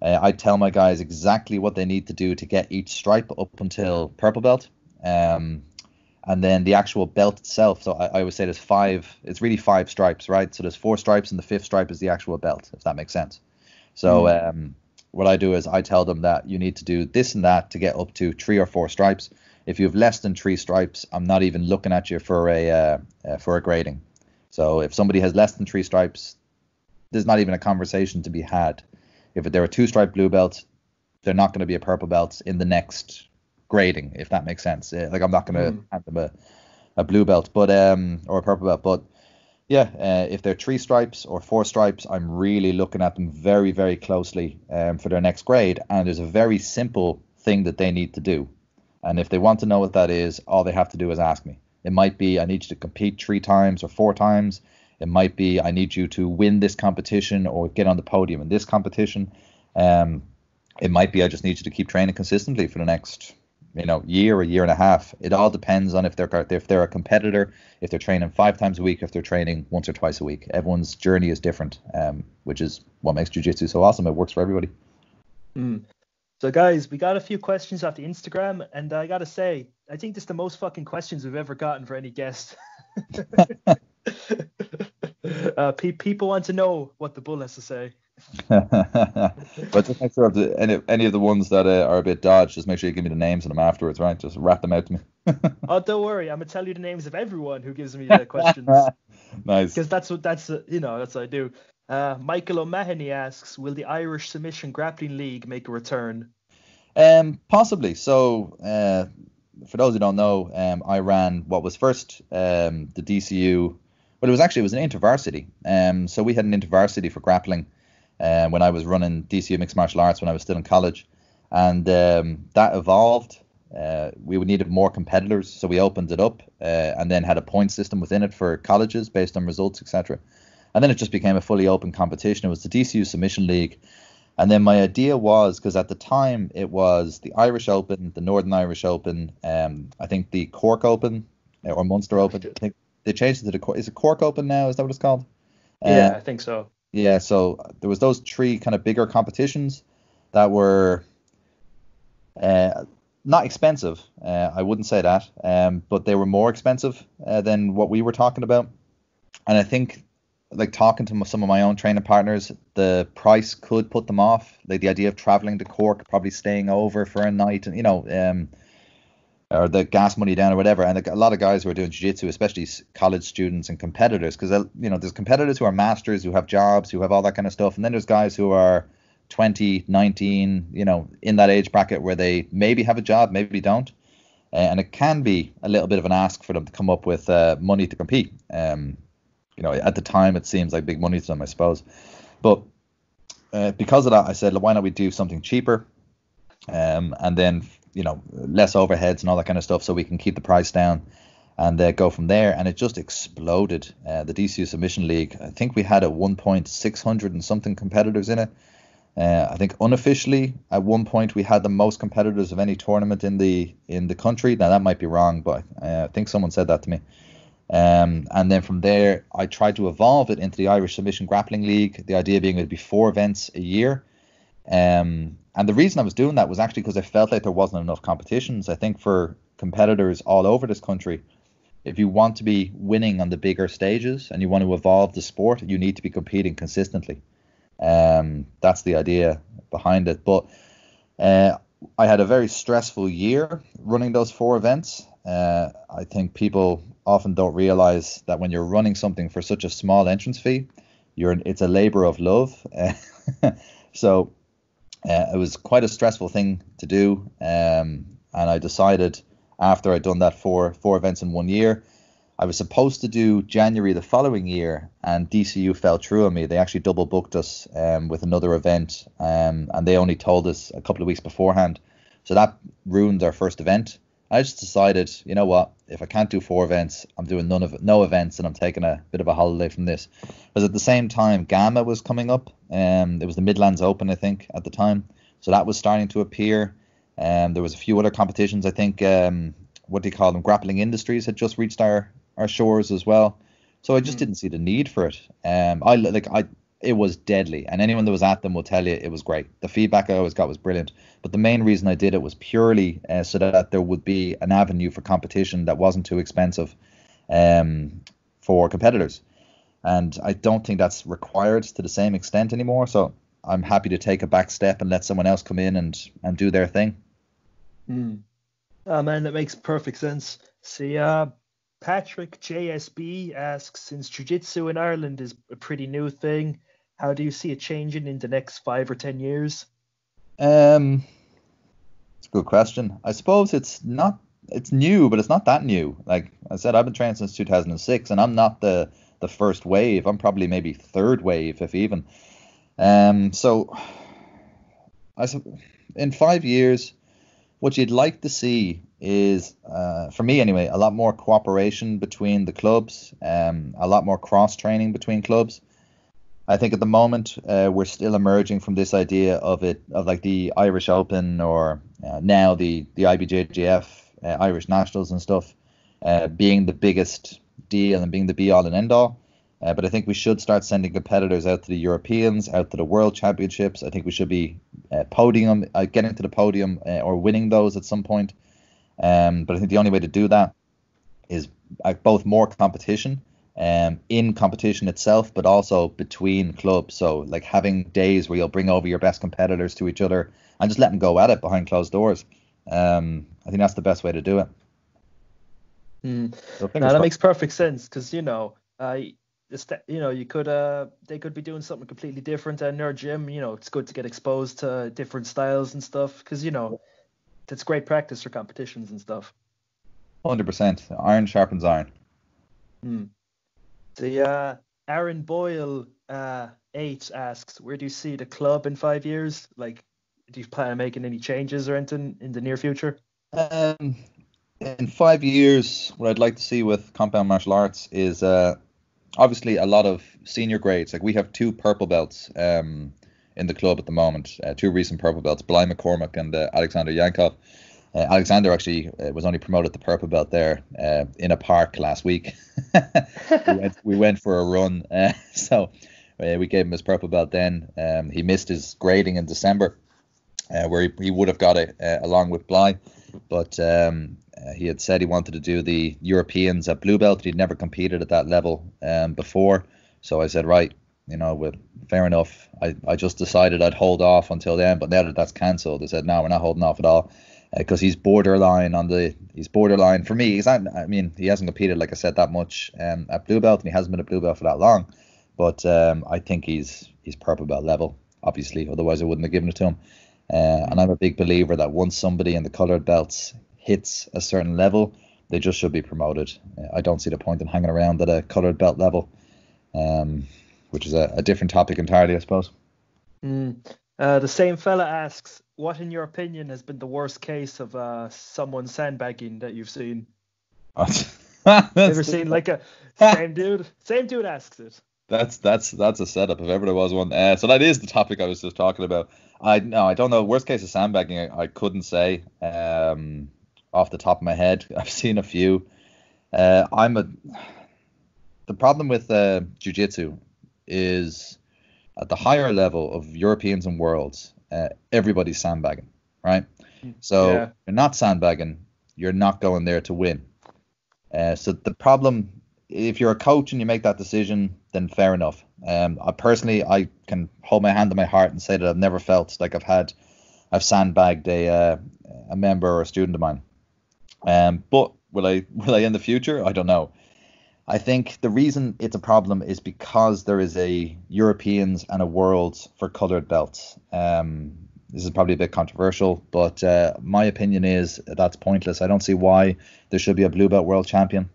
Speaker 2: uh, I tell my guys exactly what they need to do to get each stripe up until purple belt. Um, and then the actual belt itself. So I, I would say there's five. It's really five stripes, right? So there's four stripes, and the fifth stripe is the actual belt, if that makes sense. So mm. um, what I do is I tell them that you need to do this and that to get up to three or four stripes. If you have less than three stripes, I'm not even looking at you for a uh, uh, for a grading. So if somebody has less than three stripes, there's not even a conversation to be had. If there are two stripe blue belts, they're not going to be a purple belt in the next grading, if that makes sense. Like I'm not going to mm. hand them a, a blue belt, but um or a purple belt, but yeah, uh, if they're three stripes or four stripes, I'm really looking at them very, very closely um, for their next grade. And there's a very simple thing that they need to do. And if they want to know what that is, all they have to do is ask me. It might be I need you to compete three times or four times. It might be I need you to win this competition or get on the podium in this competition. Um, it might be I just need you to keep training consistently for the next you know year or year and a half. It all depends on if they're if they're a competitor, if they're training five times a week, if they're training once or twice a week. Everyone's journey is different, um, which is what makes jiu-jitsu so awesome. It works for everybody.
Speaker 1: Mm. So guys, we got a few questions off the Instagram, and I gotta say, I think this is the most fucking questions we've ever gotten for any guest. <laughs> <laughs> uh, pe- people want to know what the bull has to say. <laughs>
Speaker 2: but just make sure of the, any any of the ones that uh, are a bit dodged, just make sure you give me the names of them afterwards, right? Just rat them out to me. <laughs>
Speaker 1: oh, don't worry, I'm gonna tell you the names of everyone who gives me the questions. <laughs>
Speaker 2: nice.
Speaker 1: Because that's what that's uh, you know that's what I do. Uh, Michael O'Mahony asks, will the Irish Submission Grappling League make a return?
Speaker 2: Um, possibly. So, uh, for those who don't know, um, I ran what was first um, the DCU. Well, it was actually it was an intervarsity. Um, so we had an intervarsity for grappling uh, when I was running DCU Mixed Martial Arts when I was still in college, and um, that evolved. Uh, we needed more competitors, so we opened it up uh, and then had a point system within it for colleges based on results, etc. And then it just became a fully open competition. It was the DCU Submission League. And then my idea was because at the time it was the Irish Open, the Northern Irish Open, um, I think the Cork Open uh, or Munster Open. I think they changed it to the is it Cork Open now? Is that what it's called?
Speaker 1: Yeah, uh, I think so.
Speaker 2: Yeah, so there was those three kind of bigger competitions that were uh, not expensive. Uh, I wouldn't say that, um, but they were more expensive uh, than what we were talking about. And I think, like talking to some of my own training partners, the price could put them off. Like the idea of traveling to Cork, probably staying over for a night, and you know, um, or the gas money down or whatever. And a lot of guys who are doing jiu-jitsu, especially college students and competitors, because you know, there's competitors who are masters, who have jobs, who have all that kind of stuff, and then there's guys who are 20, 19, you know, in that age bracket where they maybe have a job, maybe don't. Uh, and it can be a little bit of an ask for them to come up with uh, money to compete. Um, you know, at the time it seems like big money to them, I suppose. But uh, because of that, I said, why not we do something cheaper, um, and then you know less overheads and all that kind of stuff, so we can keep the price down and uh, go from there. And it just exploded. Uh, the DCU Submission League. I think we had at one point 600 and something competitors in it. Uh, I think unofficially at one point we had the most competitors of any tournament in the in the country. Now that might be wrong, but uh, I think someone said that to me. Um, and then from there, I tried to evolve it into the Irish Submission Grappling League. The idea being it would be four events a year. Um, and the reason I was doing that was actually because I felt like there wasn't enough competitions. I think for competitors all over this country, if you want to be winning on the bigger stages and you want to evolve the sport, you need to be competing consistently. Um, that's the idea behind it. But uh, I had a very stressful year running those four events. Uh, I think people often don't realize that when you're running something for such a small entrance fee, you're it's a labor of love. <laughs> so uh, it was quite a stressful thing to do, um, and I decided after I'd done that four four events in one year I was supposed to do January the following year, and DCU fell through on me. They actually double booked us um, with another event, um, and they only told us a couple of weeks beforehand. So that ruined our first event. I just decided, you know what? If I can't do four events, I'm doing none of no events, and I'm taking a bit of a holiday from this. Because at the same time, Gamma was coming up. Um, it was the Midlands Open, I think, at the time. So that was starting to appear. Um, there was a few other competitions. I think um, what do you call them? Grappling Industries had just reached our our shores as well. So I just mm. didn't see the need for it. Um, I like I it was deadly, and anyone that was at them will tell you it was great. The feedback I always got was brilliant. But the main reason I did it was purely uh, so that there would be an avenue for competition that wasn't too expensive um, for competitors. And I don't think that's required to the same extent anymore. So I'm happy to take a back step and let someone else come in and and do their thing.
Speaker 1: Mm. Oh man, that makes perfect sense. See, uh, Patrick JSB asks, since jiu-jitsu in Ireland is a pretty new thing, how do you see it changing in the next five or ten years?
Speaker 2: Um, it's a good question. I suppose it's not. It's new, but it's not that new. Like I said, I've been training since 2006, and I'm not the the first wave. I'm probably maybe third wave, if even. Um, so I in five years, what you'd like to see is, uh, for me anyway, a lot more cooperation between the clubs, um, a lot more cross training between clubs. I think at the moment uh, we're still emerging from this idea of it of like the Irish Open or uh, now the the IBJJF uh, Irish Nationals and stuff uh, being the biggest deal and being the be all and end all. Uh, but I think we should start sending competitors out to the Europeans, out to the World Championships. I think we should be uh, podium, getting to the podium or winning those at some point. Um, but I think the only way to do that is both more competition um, in competition itself, but also between clubs. So like having days where you'll bring over your best competitors to each other and just let them go at it behind closed doors. Um, I think that's the best way to do it.
Speaker 1: Mm. So now, that makes perfect sense because you know, I you know, you could uh they could be doing something completely different in their gym. You know, it's good to get exposed to different styles and stuff because you know it's great practice for competitions and stuff.
Speaker 2: Hundred percent. Iron sharpens iron.
Speaker 1: Hmm. The uh, Aaron Boyle uh, eight asks, where do you see the club in five years? Like, do you plan on making any changes or anything in the near future?
Speaker 2: Um, in five years, what I'd like to see with compound martial arts is uh, obviously a lot of senior grades. Like we have two purple belts um, in the club at the moment, uh, two recent purple belts, Bly McCormick and uh, Alexander Yankov. Uh, Alexander actually uh, was only promoted to purple belt there uh, in a park last week. <laughs> we, went, we, went, for a run, uh, <laughs> so uh, we gave him his purple belt then. Um, he missed his grading in December, uh, where he, he, would have got it along with Bly, but um, he had said he wanted to do the Europeans at blue belt. He'd never competed at that level um, before, so I said, right, you know, well, fair enough. I, I just decided I'd hold off until then, but now that that's cancelled, they said, no, we're not holding off at all because uh, he's borderline on the he's borderline for me. He's not. I mean, he hasn't competed like I said that much um, at blue belt, and he hasn't been a blue belt for that long. But um, I think he's he's purple belt level, obviously. Otherwise, I wouldn't have given it to him. Uh, and I'm a big believer that once somebody in the colored belts hits a certain level, they just should be promoted. Uh, I don't see the point in hanging around at a colored belt level, um, which is a, a, different topic entirely, I suppose.
Speaker 1: Mm. Uh, the same fella asks, what in your opinion has been the worst case of uh, someone sandbagging that you've seen? <laughs> Ever seen like a <laughs> same dude? Same dude asks it.
Speaker 2: That's that's that's a setup if ever there was one. Uh, so that is the topic I was just talking about. I no, I don't know. Worst case of sandbagging, I, I couldn't say um, off the top of my head. <laughs> I've seen a few. Uh, I'm a. The problem with uh, jujitsu is at the higher level of Europeans and worlds, uh, everybody's sandbagging, right? So yeah. you're not sandbagging, you're not going there to win. Uh, so the problem, if you're a coach and you make that decision, then fair enough. Um, I personally, I can hold my hand to my heart and say that I've never felt like I've had, I've sandbagged a uh, a member or a student of mine. Um, but will I <laughs> will I in the future? I don't know. I think the reason it's a problem is because there is a Europeans and a world for coloured belts. Um, this is probably a bit controversial, but uh, my opinion is that's pointless. I don't see why there should be a blue belt world champion.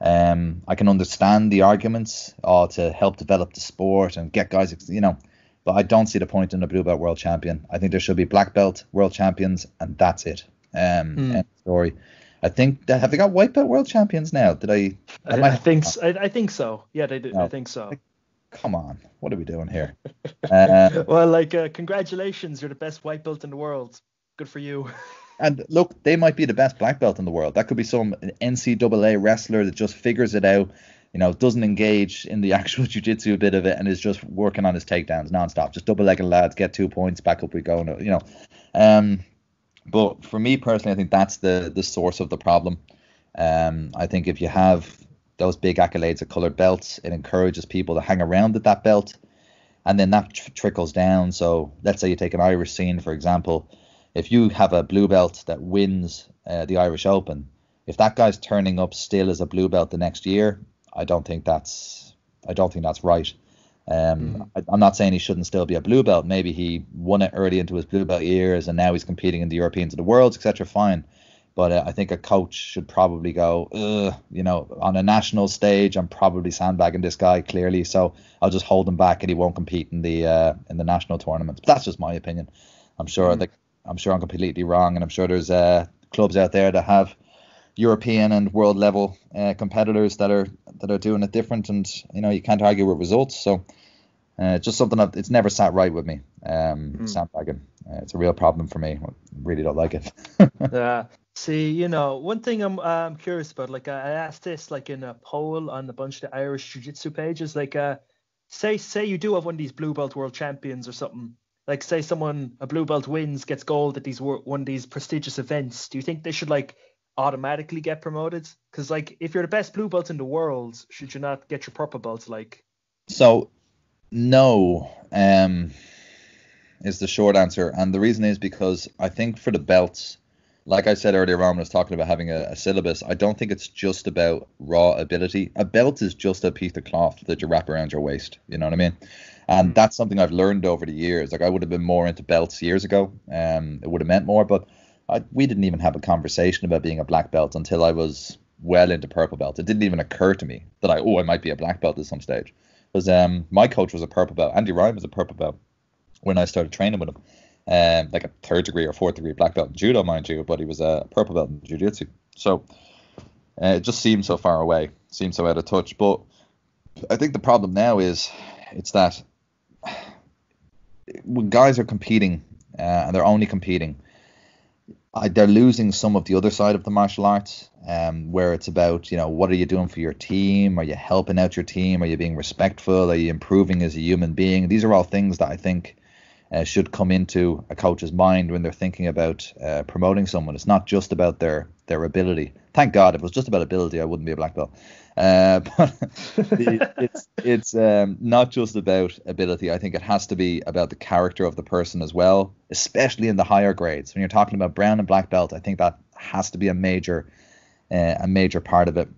Speaker 2: Um, I can understand the arguments uh, to help develop the sport and get guys, you know, but I don't see the point in a blue belt world champion. I think there should be black belt world champions, and that's it. Um, mm. Story. I think that have they got white belt world champions now? Did I?
Speaker 1: I, I think I, I, think so. Yeah, they do. No. I think so.
Speaker 2: Come on, what are we doing here? <laughs> uh,
Speaker 1: well, like, uh, congratulations, you're the best white belt in the world. Good for you. <laughs>
Speaker 2: and look, they might be the best black belt in the world. That could be some NCAA wrestler that just figures it out. You know, doesn't engage in the <laughs> actual jiu-jitsu bit of it and is just working on his takedowns nonstop. Just double-legged lads, get two points, back up we go. You know, um, but for me personally, I think that's the the source of the problem. Um, I think if you have those big accolades of colored belts, it encourages people to hang around at that belt, and then that tr- trickles down. So let's say you take an Irish scene, for example. If you have a blue belt that wins uh, the Irish Open, if that guy's turning up still as a blue belt the next year, I don't think that's I don't think that's right. Um, mm. I, am not saying he shouldn't still be a blue belt. Maybe he won it early into his blue belt years, and now he's competing in the Europeans of the Worlds, etc. Fine, but uh, I think a coach should probably go, you know, on a national stage, I'm probably sandbagging this guy clearly, so I'll just hold him back, and he won't compete in the uh, in the national tournaments. But that's just my opinion. I'm sure mm. that I'm sure I'm completely wrong, and I'm sure there's uh, clubs out there that have European and world level uh, competitors that are that are doing it different, and you know you can't argue with results. So uh, just something that it's never sat right with me. Um, mm. sandbagging, uh, it's a real problem for me. I really don't like it. <laughs>
Speaker 1: yeah. See, you know, one thing I'm I'm curious about, like I asked this like in a poll on a bunch of the Irish Jiu-Jitsu pages, like uh, say say you do have one of these blue belt world champions or something. Like say someone a blue belt wins, gets gold at these one of these prestigious events. Do you think they should like automatically get promoted? Because like if you're the best blue belt in the world, should you not get your purple belts? Like,
Speaker 2: so no, um, is the short answer, and the reason is because I think for the belts, like I said earlier on when I was talking about having a, a syllabus, I don't think it's just about raw ability. A belt is just a piece of cloth that you wrap around your waist. You know what I mean? and mm. that's something I've learned over the years. Like I would have been more into belts years ago, um, it would have meant more, but I, we didn't even have a conversation about being a black belt until I was well into purple belt. It didn't even occur to me that I oh I might be a black belt at some stage. Because um, my coach was a purple belt. Andy Ryan was a purple belt when I started training with him. Um, like a third degree or fourth degree black belt in judo, mind you, but he was a purple belt in jiu-jitsu. So uh, it just seemed so far away, seemed so out of touch. But I think the problem now is it's that when guys are competing uh, and they're only competing, I, they're losing some of the other side of the martial arts, um, where it's about you know what are you doing for your team? Are you helping out your team? Are you being respectful? Are you improving as a human being? These are all things that I think uh, should come into a coach's mind when they're thinking about uh, promoting someone. It's not just about their their ability. Thank God, if it was just about ability, I wouldn't be a black belt. Uh, <laughs> but <laughs> it's it's um, not just about ability. I think it has to be about the character of the person as well, especially in the higher grades. When you're talking about brown and black belt, I think that has to be a major uh, a major part of it.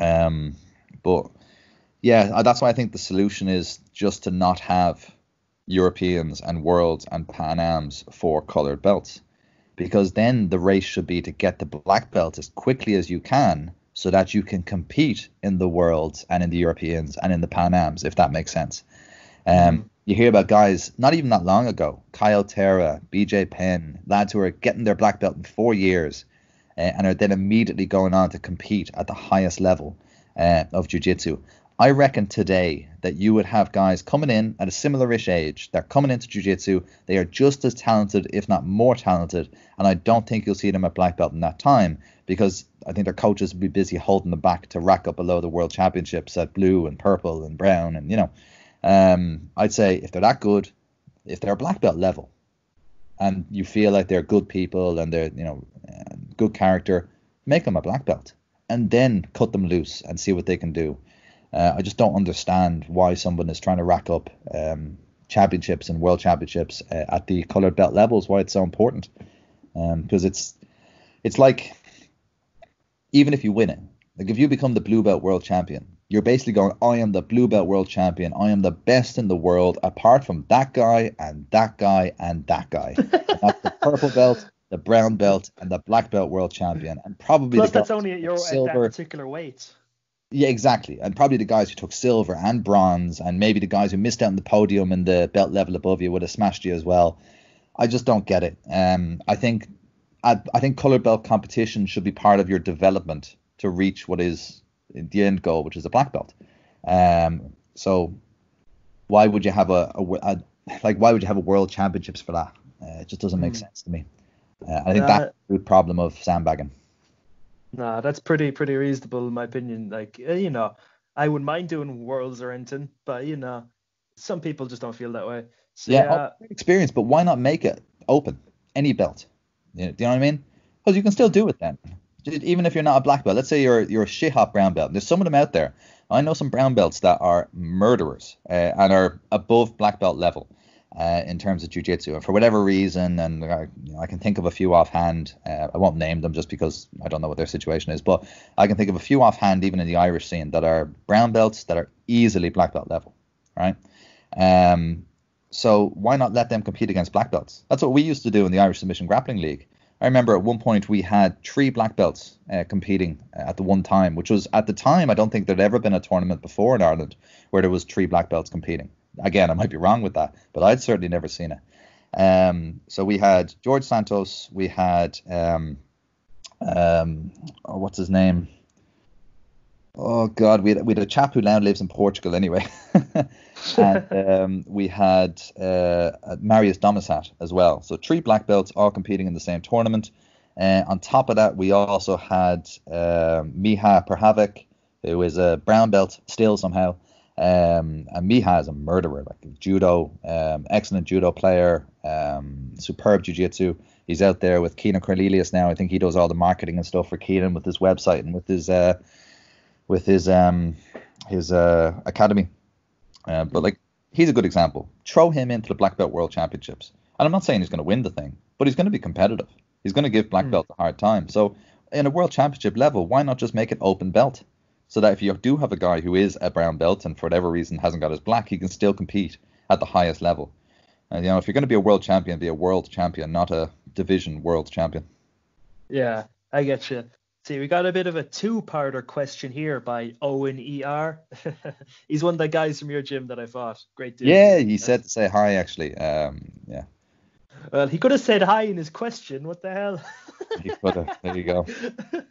Speaker 2: Um, but yeah, that's why I think the solution is just to not have Europeans and worlds and Pan Ams for colored belts, because then the race should be to get the black belt as quickly as you can so that you can compete in the worlds and in the Europeans and in the Pan Ams, if that makes sense. Um, mm-hmm. You hear about guys not even that long ago, Caio Terra, BJ Penn, lads who are getting their black belt in four years uh, and are then immediately going on to compete at the highest level uh, of jiu-jitsu. I reckon today that you would have guys coming in at a similar-ish age. They're coming into jiu-jitsu. They are just as talented, if not more talented. And I don't think you'll see them at black belt in that time because I think their coaches would be busy holding them back to rack up below the world championships at blue and purple and brown and you know. Um, I'd say if they're that good, if they're black belt level, and you feel like they're good people and they're you know good character, make them a black belt and then cut them loose and see what they can do. Uh, I just don't understand why someone is trying to rack up um, championships and world championships uh, at the colored belt levels. Why it's so important? Because um, it's it's like even if you win it, like if you become the blue belt world champion, you're basically going, I am the blue belt world champion. I am the best in the world, apart from that guy and that guy and that guy. <laughs> and that's the purple belt, the brown belt, and the black belt world champion, and probably
Speaker 1: plus that's only at your silver. at that particular weight.
Speaker 2: Yeah, exactly. And probably the guys who took silver and bronze, and maybe the guys who missed out on the podium and the belt level above you would have smashed you as well. I just don't get it. Um, I think I, I think color belt competition should be part of your development to reach what is the end goal, which is a black belt. Um, so why would you have a, a, a, like why would you have a world championships for that? Uh, it just doesn't make mm. sense to me. Uh, I think uh, that's the problem of sandbagging.
Speaker 1: Nah, that's pretty pretty reasonable in my opinion. Like uh, you know, I wouldn't mind doing worlds or anything, but you know, some people just don't feel that way. So,
Speaker 2: yeah, yeah. experience, but why not make it open? Any belt. You know, do you know what I mean? Because you can still do it then. Even if you're not a black belt, let's say you're you're a shit hot brown belt. There's some of them out there. I know some brown belts that are murderers uh, and are above black belt level uh, in terms of jiu-jitsu. And for whatever reason, and uh, you know, I can think of a few offhand. Uh, I won't name them just because I don't know what their situation is, but I can think of a few offhand, even in the Irish scene, that are brown belts that are easily black belt level, right? Um, so why not let them compete against black belts? That's what we used to do in the Irish Submission Grappling League. I remember at one point we had three black belts uh, competing at the one time, which was at the time I don't think there'd ever been a tournament before in Ireland where there was three black belts competing. Again, I might be wrong with that, but I'd certainly never seen it. Um, so we had George Santos, we had um, um, oh, what's his name? Oh God, we had, we had a chap who now lives in Portugal anyway, <laughs> and <laughs> um, we had uh, Marius Domisat as well. So three black belts all competing in the same tournament. Uh, on top of that, we also had uh, Miha Perhavec, who is a brown belt still somehow. Um, and Miha is a murderer, like judo, um, excellent judo player, um, superb jiu-jitsu. He's out there with Keenan Cornelius now. I think he does all the marketing and stuff for Keenan with his website and with his uh, with his um his uh, academy. Uh, but like he's a good example. Throw him into the black belt world championships, and I'm not saying he's going to win the thing, but he's going to be competitive. He's going to give black mm. belt a hard time. So in a world championship level, why not just make it open belt? So that if you do have a guy who is a brown belt and for whatever reason hasn't got his black, he can still compete at the highest level. And you know, if you're going to be a world champion, be a world champion, not a division world champion.
Speaker 1: Yeah, I get you See, we got a bit of a two-parter question here by Owen ER. <laughs> He's one of the guys from your gym that I fought. Great dude.
Speaker 2: Yeah, he said to say hi actually. Um, yeah.
Speaker 1: Well, he could have said hi in his question. What the hell? <laughs>
Speaker 2: he could have. There you go.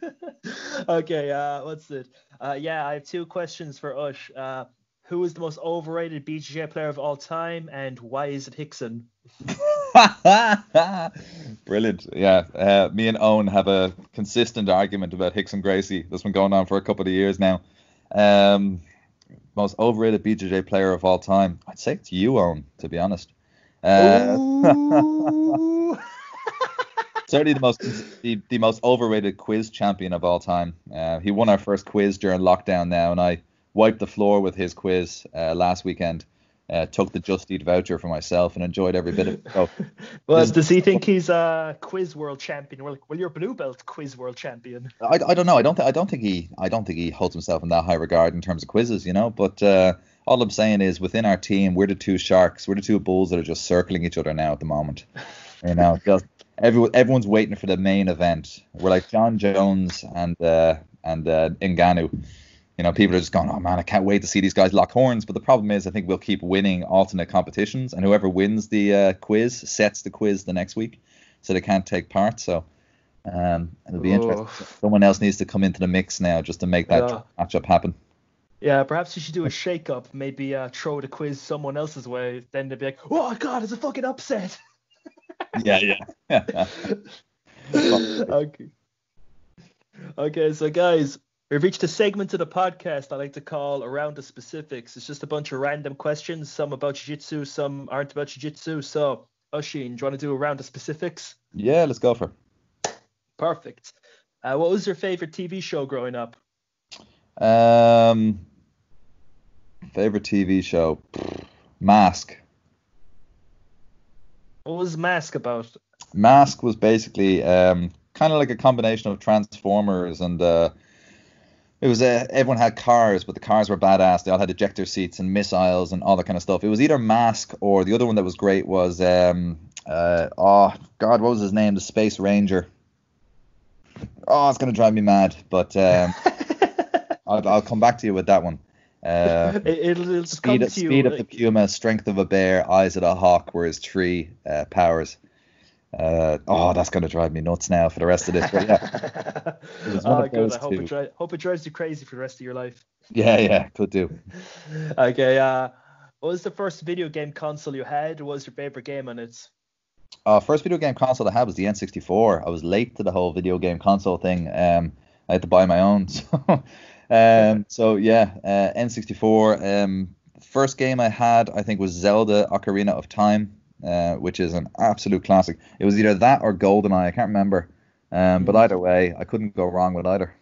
Speaker 2: <laughs>
Speaker 1: okay, uh, what's it? Uh, yeah, I have two questions for Ush. Uh, who is the most overrated BJJ player of all time, and why is it Rickson? <laughs>
Speaker 2: Brilliant. Yeah, uh, me and Owen have a consistent argument about Rickson Gracie. That's been going on for a couple of years now. Um, most overrated BJJ player of all time. I'd say it's you, Owen, to be honest. Uh, <laughs> certainly the most the, the most overrated quiz champion of all time. Uh, he won our first quiz during lockdown now, and I wiped the floor with his quiz uh, last weekend. Uh, took the Just Eat voucher for myself and enjoyed every bit of it. So, <laughs>
Speaker 1: well, does he think he's a quiz world champion? Well, well, you're blue belt quiz world champion.
Speaker 2: I, I don't know. I don't th- I don't think he I don't think he holds himself in that high regard in terms of quizzes, you know. But uh, all I'm saying is, within our team, we're the two sharks. We're the two bulls that are just circling each other now at the moment. <laughs> You know, just everyone everyone's waiting for the main event. We're like Jon Jones and uh, and uh, Ngannou you know, people are just going, oh man, I can't wait to see these guys lock horns. But the problem is, I think we'll keep winning alternate competitions, and whoever wins the uh, quiz sets the quiz the next week, so they can't take part. So um, it'll be oh. interesting. Someone else needs to come into the mix now just to make that yeah. matchup happen.
Speaker 1: Yeah, perhaps you should do a shake up. Maybe uh, throw the quiz someone else's way. Then they'd be like, oh god, it's a fucking upset. <laughs>
Speaker 2: yeah, yeah. <laughs>
Speaker 1: okay. Okay, so guys, We've reached a segment of the podcast I like to call Around the Specifics. It's just a bunch of random questions, some about Jiu Jitsu, some aren't about Jiu Jitsu. So, Oisin, do you want to do Around the Specifics?
Speaker 2: Yeah, let's go for
Speaker 1: it. Perfect. Uh, what was your favorite TV show growing up?
Speaker 2: Um, favorite TV show? Mask.
Speaker 1: What was Mask about?
Speaker 2: Mask was basically um, kind of like a combination of Transformers and. Uh, it was uh, everyone had cars, but the cars were badass. They all had ejector seats and missiles and all that kind of stuff. It was either Mask or the other one that was great was um uh oh god what was his name the Space Ranger. Oh, it's gonna drive me mad, but um, <laughs> I'll, I'll come back to you with that one. Uh, <laughs>
Speaker 1: it, will
Speaker 2: speed, speed of the puma, strength of a bear, eyes of a hawk were his three uh, powers. Uh, oh, that's going to drive me nuts now for the rest of this. But
Speaker 1: yeah. <laughs> oh, good. I hope it, dri- hope it drives you crazy for the rest of your life.
Speaker 2: Yeah, yeah, could do. <laughs>
Speaker 1: okay. Uh, what was the first video game console you had? What was your favorite game on it?
Speaker 2: Uh, first video game console I had was the N64. I was late to the whole video game console thing. Um, I had to buy my own. So, um, so yeah, uh, N64. Um, first game I had I think was Zelda Ocarina of Time uh, which is an absolute classic. It was either that or GoldenEye. I can't remember. Um, but hmm. either way, I couldn't go wrong with either.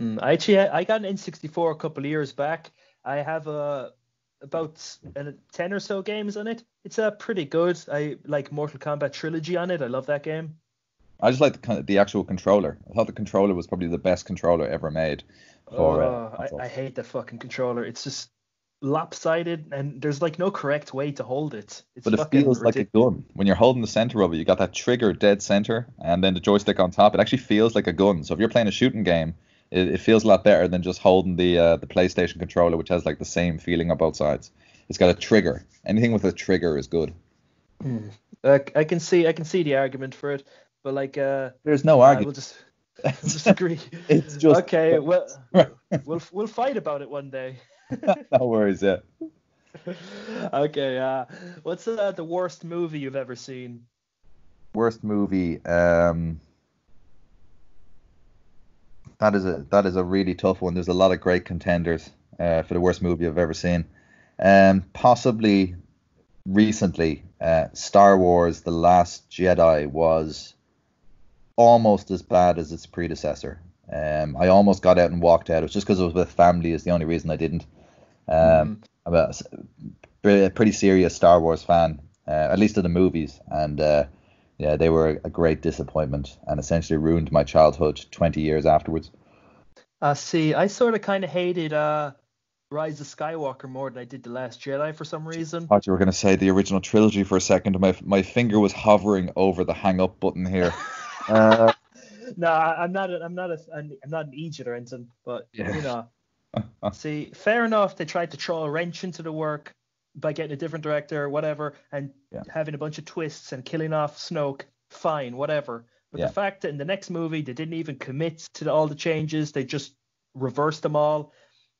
Speaker 1: Mm, I actually I got an N64 a couple of years back. I have a about a 10 or so games on it. It's uh, pretty good. I like Mortal Kombat Trilogy on it. I love that game.
Speaker 2: I just like the, the actual controller. I thought the controller was probably the best controller ever made. For,
Speaker 1: oh, uh, I, I, hate the fucking controller. It's just lopsided and there's like no correct way to hold it. It's
Speaker 2: but it feels ridiculous. like a gun. When you're holding the center of it, you got that trigger dead center and then the joystick on top. It actually feels like a gun. So if you're playing a shooting game, it, it feels a lot better than just holding the uh, the PlayStation controller, which has like the same feeling on both sides. It's got a trigger. Anything with a trigger is good.
Speaker 1: Uh, I can see I can see the argument for it, but like uh,
Speaker 2: there's no argument.
Speaker 1: We'll just <laughs> disagree.
Speaker 2: it's just
Speaker 1: okay. Well, <laughs> we'll we'll fight about it one day. <laughs>
Speaker 2: no worries, yeah.
Speaker 1: okay, uh, what's uh, the worst movie you've ever seen?
Speaker 2: Worst movie, um, that is a that is a really tough one. There's a lot of great contenders uh, for the worst movie I've ever seen. Um, possibly recently, uh, Star Wars: The Last Jedi was almost as bad as its predecessor. Um, I almost got out and walked out. It was just because it was with family. Is the only reason I didn't. Um, I'm a pretty serious Star Wars fan, uh, at least of the movies, and uh, yeah, they were a great disappointment and essentially ruined my childhood 20 years afterwards.
Speaker 1: Uh, see, I sort of kind of hated uh, Rise of Skywalker more than I did The Last Jedi for some reason.
Speaker 2: I thought you were going to say the original trilogy for a second. My my finger was hovering over the hang up button here. <laughs> Uh, <laughs>
Speaker 1: no, I'm not. A, I'm not a. I'm not an Egypt or anything, but
Speaker 2: Yeah.
Speaker 1: you know. <laughs> See, fair enough. They tried to throw a wrench into the work by getting a different director or whatever, and
Speaker 2: Yeah.
Speaker 1: having a bunch of twists and killing off Snoke. Fine, whatever. But
Speaker 2: Yeah.
Speaker 1: the fact that in the next movie they didn't even commit to the, all the changes, they just reversed them all,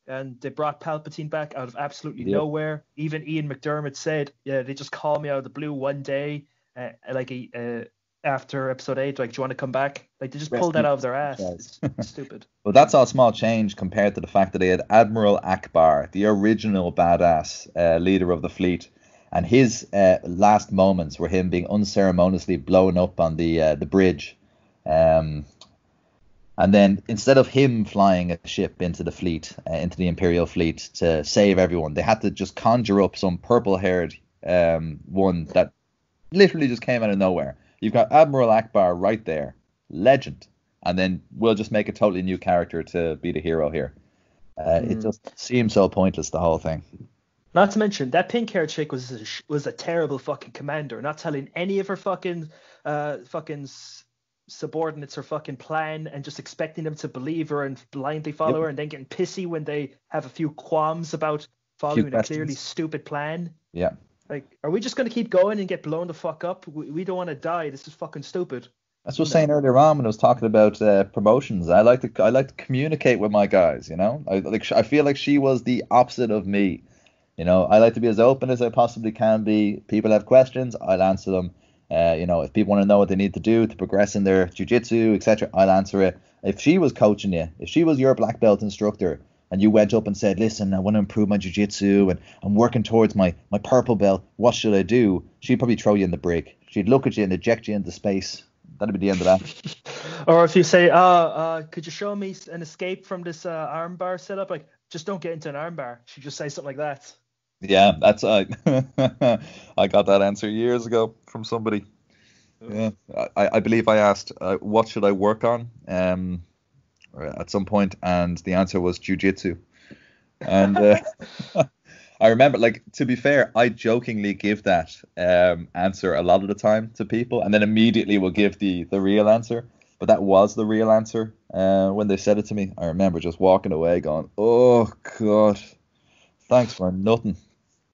Speaker 1: and they brought Palpatine back out of absolutely
Speaker 2: Yep.
Speaker 1: nowhere. Even Ian McDiarmid said, "Yeah, they just called me out of the blue one day, uh, like a." Uh, after episode eight, like, do you want to come back? Like, they just pulled that out of their ass. It's stupid. <laughs>
Speaker 2: But that's all small change compared to the fact that they had Admiral Ackbar, the original badass uh, leader of the fleet, and his uh, last moments were him being unceremoniously blown up on the uh, the bridge. Um, and then instead of him flying a ship into the fleet, uh, into the Imperial fleet to save everyone, they had to just conjure up some purple-haired um, one that literally just came out of nowhere. You've got Admiral Ackbar right there, legend, and then we'll just make a totally new character to be the hero here. Uh, It
Speaker 1: Mm.
Speaker 2: just seems so pointless, the whole thing.
Speaker 1: Not to mention that pink haired chick was a, was a terrible fucking commander, not telling any of her fucking uh fucking subordinates her fucking plan and just expecting them to believe her and blindly follow
Speaker 2: Yep.
Speaker 1: her, and then getting pissy when they have a few qualms about following a clearly stupid plan.
Speaker 2: Yeah.
Speaker 1: Like, are we just gonna keep going and get blown the fuck up? We, we don't want to die. This is fucking stupid.
Speaker 2: That's what I was saying earlier on when I was talking about uh, promotions. I like to I like to communicate with my guys. You know, I like I feel like she was the opposite of me. You know, I like to be as open as I possibly can be. People have questions, I'll answer them. Uh, you know, if people want to know what they need to do to progress in their jujitsu, etc., I'll answer it. If she was coaching you, if she was your black belt instructor, and you went up and said, "Listen, I want to improve my jujitsu, and I'm working towards my my purple belt. What should I do?" She'd probably throw you in the break. She'd look at you and eject you into space. That'd be the end of that. <laughs>
Speaker 1: Or if you say, uh, uh, could you show me an escape from this uh, armbar setup? Like, just don't get into an armbar. She'd just say something like that.
Speaker 2: Yeah, that's I. <laughs> I got that answer years ago from somebody. Yeah, I, I believe I asked, uh, what should I work on, um, at some point, and the answer was jujitsu. And uh, <laughs> I remember, like, to be fair, I jokingly give that um, answer a lot of the time to people, and then immediately will give the the real answer. But that was the real answer uh, when they said it to me. I remember just walking away, going, "Oh God, thanks for nothing."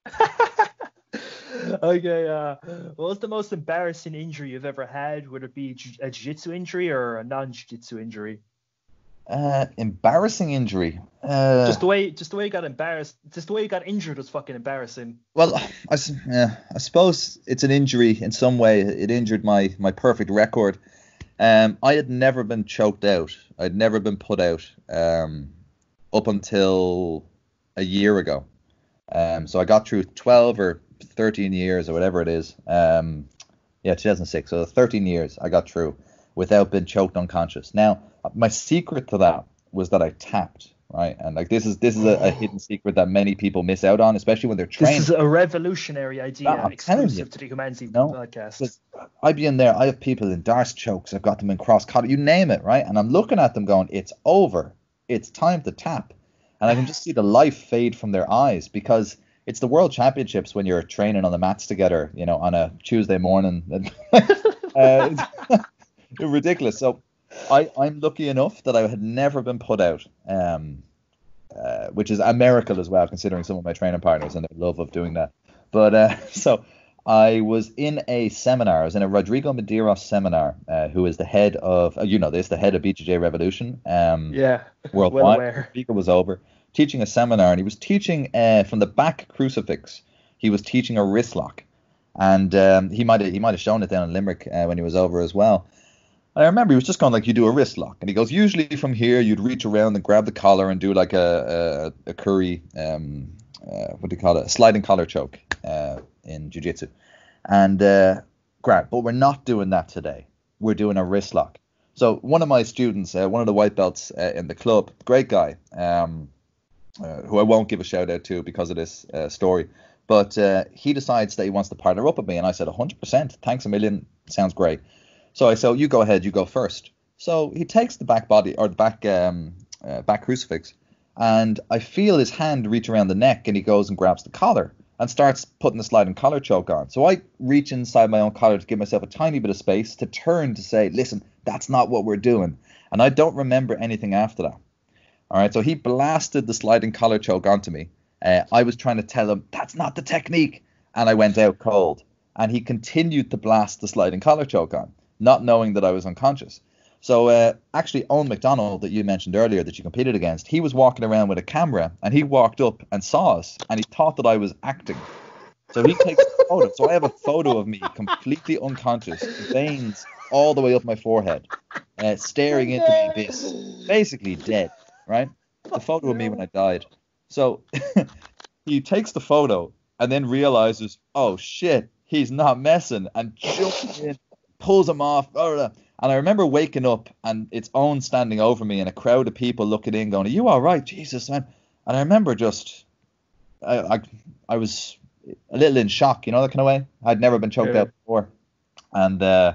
Speaker 2: <laughs>
Speaker 1: okay, uh, what was the most embarrassing injury you've ever had? Would it be a jiu-jitsu injury or a non-jiu-jitsu injury?
Speaker 2: Uh, embarrassing injury. Uh,
Speaker 1: Just the way, just the way he got embarrassed, just the way he got injured was fucking embarrassing.
Speaker 2: well, I, yeah, I suppose it's an injury in some way. It injured my my perfect record. Um, I had never been choked out. I'd never been put out um, up until a year ago. Um, so I got through 12 or 13 years or whatever it is. Um, yeah, 2006. So 13 years I got through without being choked unconscious. Now, my secret to that was that I tapped, right? And like this is this is a, a hidden <sighs> secret that many people miss out on, especially when they're
Speaker 1: training.
Speaker 2: This
Speaker 1: is a revolutionary idea,
Speaker 2: Ah,
Speaker 1: exclusive
Speaker 2: you.
Speaker 1: to the Humanity
Speaker 2: No,
Speaker 1: podcast.
Speaker 2: I'd be in there, I have people in D'Arce chokes, I've got them in cross collar, you name it, right? And I'm looking at them going, it's over. It's time to tap. And I can just <sighs> see the life fade from their eyes because it's the world championships when you're training on the mats together, you know, on a Tuesday morning. <laughs> uh, it's <laughs> ridiculous. So I, I'm lucky enough that I had never been put out, um, uh, which is a miracle as well, considering some of my training partners and their love of doing that. But uh, <laughs> so I was in a seminar. I was in a Rodrigo Medeiros seminar, uh, who is the head of, uh, you know, this the head of BJJ Revolution. Um,
Speaker 1: yeah, <laughs>
Speaker 2: worldwide.
Speaker 1: well aware.
Speaker 2: Speaker was over teaching a seminar, and he was teaching uh, from the back crucifix. He was teaching a wrist lock, and um, he might have he might have shown it down in Limerick uh, when he was over as well. I remember he was just going like you do a wrist lock, and he goes usually from here you'd reach around and grab the collar and do like a a, a curry um uh, what do you call it a sliding collar choke uh, in jiu-jitsu, and uh, grab. But we're not doing that today. We're doing a wrist lock. So one of my students, uh, one of the white belts uh, in the club, great guy, um, uh, who I won't give a shout out to because of this story, but he decides that he wants to partner up with me, and I said 100%, thanks a million, sounds great. So I said, you go ahead, you go first. So he takes the back body or the back um, uh, back crucifix, and I feel his hand reach around the neck, and he goes and grabs the collar and starts putting the sliding collar choke on. So I reach inside my own collar to give myself a tiny bit of space to turn to say, listen, That's not what we're doing. And I don't remember anything after that. All right, so he blasted the sliding collar choke onto me. Uh, I was trying to tell him that's not the technique, and I went out cold. And he continued to blast the sliding collar choke on, not knowing that I was unconscious. So uh, actually, Owen McDonald that you mentioned earlier that you competed against, he was walking around with a camera, and he walked up and saw us, and he thought that I was acting. So he takes a <laughs> photo. So I have a photo of me completely unconscious, veins all the way up my forehead, uh, staring into the abyss, basically dead, right? The photo of me when I died. So <laughs> he takes the photo and then realizes, oh shit, he's not messing, and jumps in, pulls him off. Blah, blah. And I remember waking up and it's Owen standing over me and a crowd of people looking in, going, "Are you all right, Jesus?" Man. And I remember just, I, I, I was a little in shock, you know, that kind of way. I'd never been choked
Speaker 1: Yeah.
Speaker 2: out before, and uh,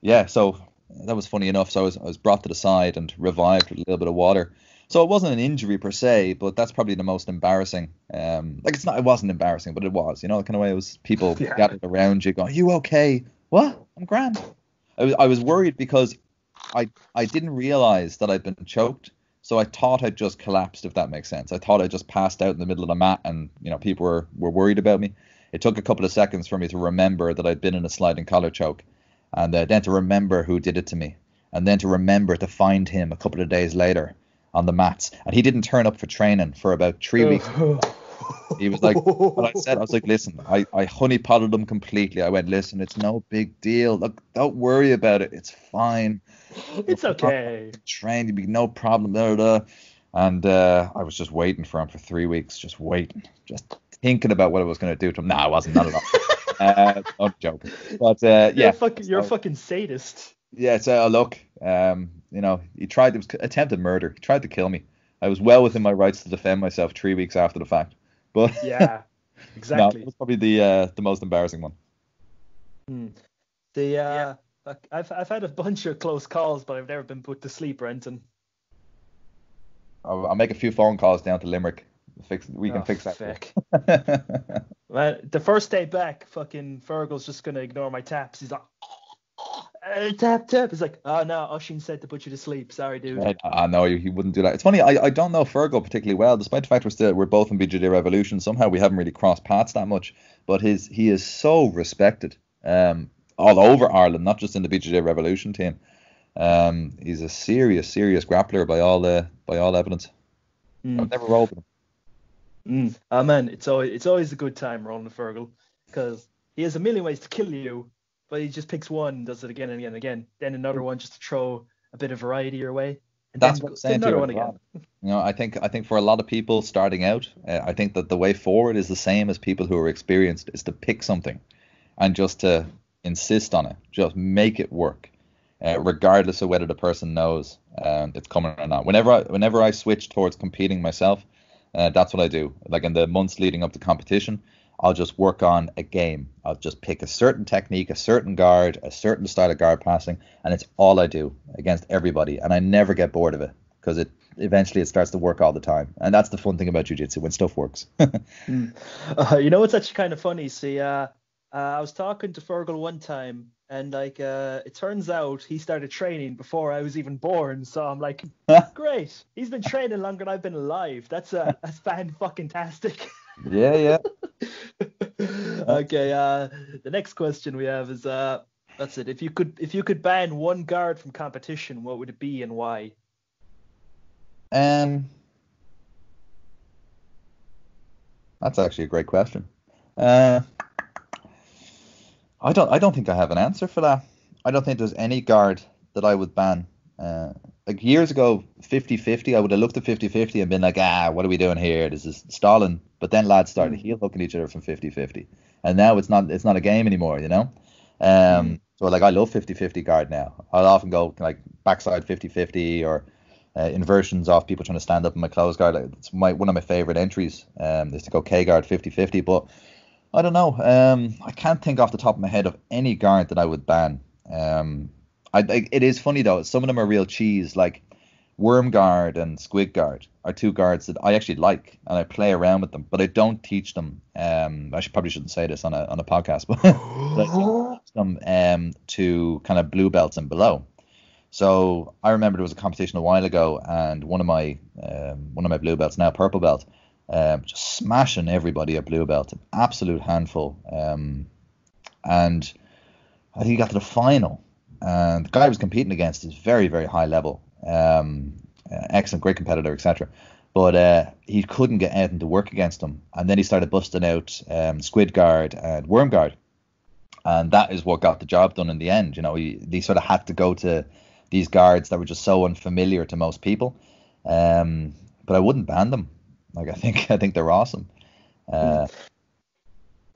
Speaker 2: yeah, so that was funny enough. So I was I was brought to the side and revived with a little bit of water. So it wasn't an injury per se, but that's probably the most embarrassing. Um, like it's not, it wasn't embarrassing, but it was, you know, the kind of way it was people <laughs>
Speaker 1: Yeah.
Speaker 2: gathered around you, going, "Are you okay?" What? I'm grand. I was I was worried because I I didn't realize that I'd been choked, so I thought I'd just collapsed. If that makes sense, I thought I just passed out in the middle of the mat, and you know people were were worried about me. It took a couple of seconds for me to remember that I'd been in a sliding collar choke, and uh, then to remember who did it to me, and then to remember to find him a couple of days later on the mats, and he didn't turn up for training for about three weeks. He was like, what I said, I was like, listen, I, I honey potted him completely. I went, listen, it's no big deal. Look, don't worry about it. It's fine. <laughs>
Speaker 1: it's okay.
Speaker 2: Train, you'd be no problem. Blah, blah, blah. And uh, I was just waiting for him for three weeks, just waiting, just thinking about what I was going to do to him. No, I wasn't, not at all. <laughs> uh, I'm joking. But uh,
Speaker 1: You're
Speaker 2: yeah,
Speaker 1: a fucking, you're a fucking sadist.
Speaker 2: yeah, so look, um, you know, he tried, it was attempted murder. He tried to kill me. I was well within my rights to defend myself three weeks after the fact. But <laughs>
Speaker 1: Yeah, <laughs>
Speaker 2: no,
Speaker 1: exactly.
Speaker 2: it was probably the uh, the most embarrassing one.
Speaker 1: Hmm. The uh, fuck, I've I've had a bunch of close calls, but I've never been put to sleep, Renton.
Speaker 2: I'll, I'll make a few phone calls down to Limerick. Fix, we can
Speaker 1: Oh,
Speaker 2: fix that.
Speaker 1: fuck. <laughs> Man, the first day back, fucking Fergal's just gonna ignore my taps. He's like, uh, tap tap. It's like, oh no, Oisín said to put you to sleep. Sorry, dude.
Speaker 2: I, I know he, wouldn't do that. It's funny. I, I don't know Fergal particularly well, despite the fact we're still we're both in BJJ Revolution. Somehow we haven't really crossed paths that much. But his he is so respected um, all over Ireland, not just in the BJJ Revolution team. Um, he's a serious, serious grappler by all uh, by all evidence.
Speaker 1: Mm.
Speaker 2: I've never rolled with him.
Speaker 1: Mm. Oh man, it's always it's always a good time rolling with Fergal because he has a million ways to kill you, but he just picks one, and does it again and again and again. Then another one just to throw a bit of variety your way. And
Speaker 2: That's
Speaker 1: then,
Speaker 2: what I'm saying
Speaker 1: then another
Speaker 2: you.
Speaker 1: one again.
Speaker 2: You know, I think I think for a lot of people starting out, uh, I think that the way forward is the same as people who are experienced, is to pick something, and just to insist on it, just make it work, uh, regardless of whether the person knows um, it's coming or not. Whenever I whenever I switch towards competing myself, uh, that's what I do. Like in the months leading up to competition, I'll just work on a game. I'll just pick a certain technique, a certain guard, a certain style of guard passing, and it's all I do against everybody. And I never get bored of it because it eventually it starts to work all the time. And that's the fun thing about jujitsu when stuff works. <laughs>
Speaker 1: Uh, you know what's actually kind of funny? See, uh, uh, I was talking to Fergal one time, and like, uh, it turns out he started training before I was even born. So I'm like, <laughs> great. He's been training longer than I've been alive. That's uh, <laughs> that's fan fucking tastic.
Speaker 2: Yeah, yeah. <laughs>
Speaker 1: okay. Uh, the next question we have is uh, that's it. If you could if you could ban one guard from competition, what would it be and why?
Speaker 2: Um, that's actually a great question. Uh, I don't. I don't think I have an answer for that. I don't think there's any guard that I would ban. Uh, like years ago, 50-50, I would have looked at 50-50 and been like, ah, what are we doing here? This is stalling. But then lads started heel hooking each other from 50-50, and now it's not. It's not a game anymore, you know. Um, so like I love 50-50 guard now. I'll often go like backside 50-50 or uh, inversions off people trying to stand up in my close guard. Like, It's my one of my favorite entries. Um, is to go K guard 50-50, but I don't know. Um, I can't think off the top of my head of any guard that I would ban. Um, I, I it is funny though. Some of them are real cheese. Like Worm Guard and Squid Guard are two guards that I actually like and I play around with them, but I don't teach them. Um, I should probably shouldn't say this on a on a podcast, <laughs> but, I teach them um to kind of blue belts and below. So I remember there was a competition a while ago, and one of my um, one of my blue belts, now purple belt, um, just smashing everybody at blue belt, an absolute handful. Um, and I think he got to the final, and the guy he was competing against is very very high level, um, excellent, great competitor, etc. But uh, he couldn't get anything to work against him, and then he started busting out um, squid guard and worm guard, and that is what got the job done in the end. You know, he, he sort of had to go to these guards that were just so unfamiliar to most people. Um, but I wouldn't ban them. Like I think <laughs> I think they're awesome. Uh,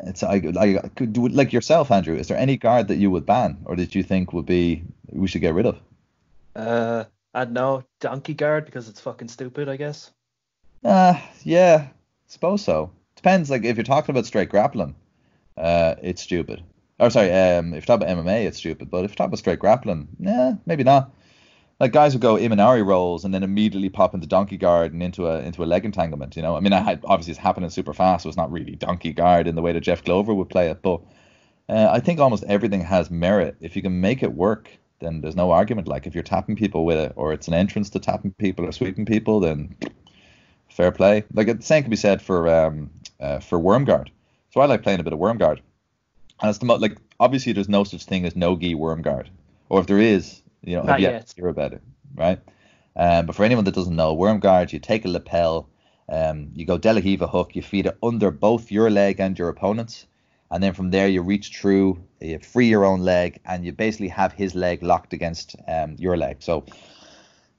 Speaker 2: it's I, I could do like yourself, Andrew. Is there any guard that you would ban, or that you think would be we should get rid of?
Speaker 1: Uh, I don't know, donkey guard because it's fucking stupid. I guess.
Speaker 2: Uh, yeah, suppose so. Depends. Like if you're talking about straight grappling, uh, it's stupid. Or sorry, um, if you're talking about MMA, it's stupid. But if you're talking about straight grappling, yeah, maybe not. Like guys who go Imanari rolls and then immediately pop into donkey guard and into a into a leg entanglement. You know, I mean, I had, obviously it's happening super fast, so it's not really donkey guard in the way that Jeff Glover would play it. But uh, I think almost everything has merit if you can make it work. Then there's no argument. Like if you're tapping people with it, or it's an entrance to tapping people or sweeping people, then fair play. Like the same can be said for um, uh, for worm guard. So I like playing a bit of worm guard, and it's the mo- like obviously there's no such thing as no gi worm guard, or if there is, you know,
Speaker 1: Not
Speaker 2: have
Speaker 1: yet.
Speaker 2: to hear about it, right? Um, but for anyone that doesn't know, worm guard, you take a lapel, um, you go De La hook, you feed it under both your leg and your opponent's, and then from there you reach through, you free your own leg, and you basically have his leg locked against um, your leg. So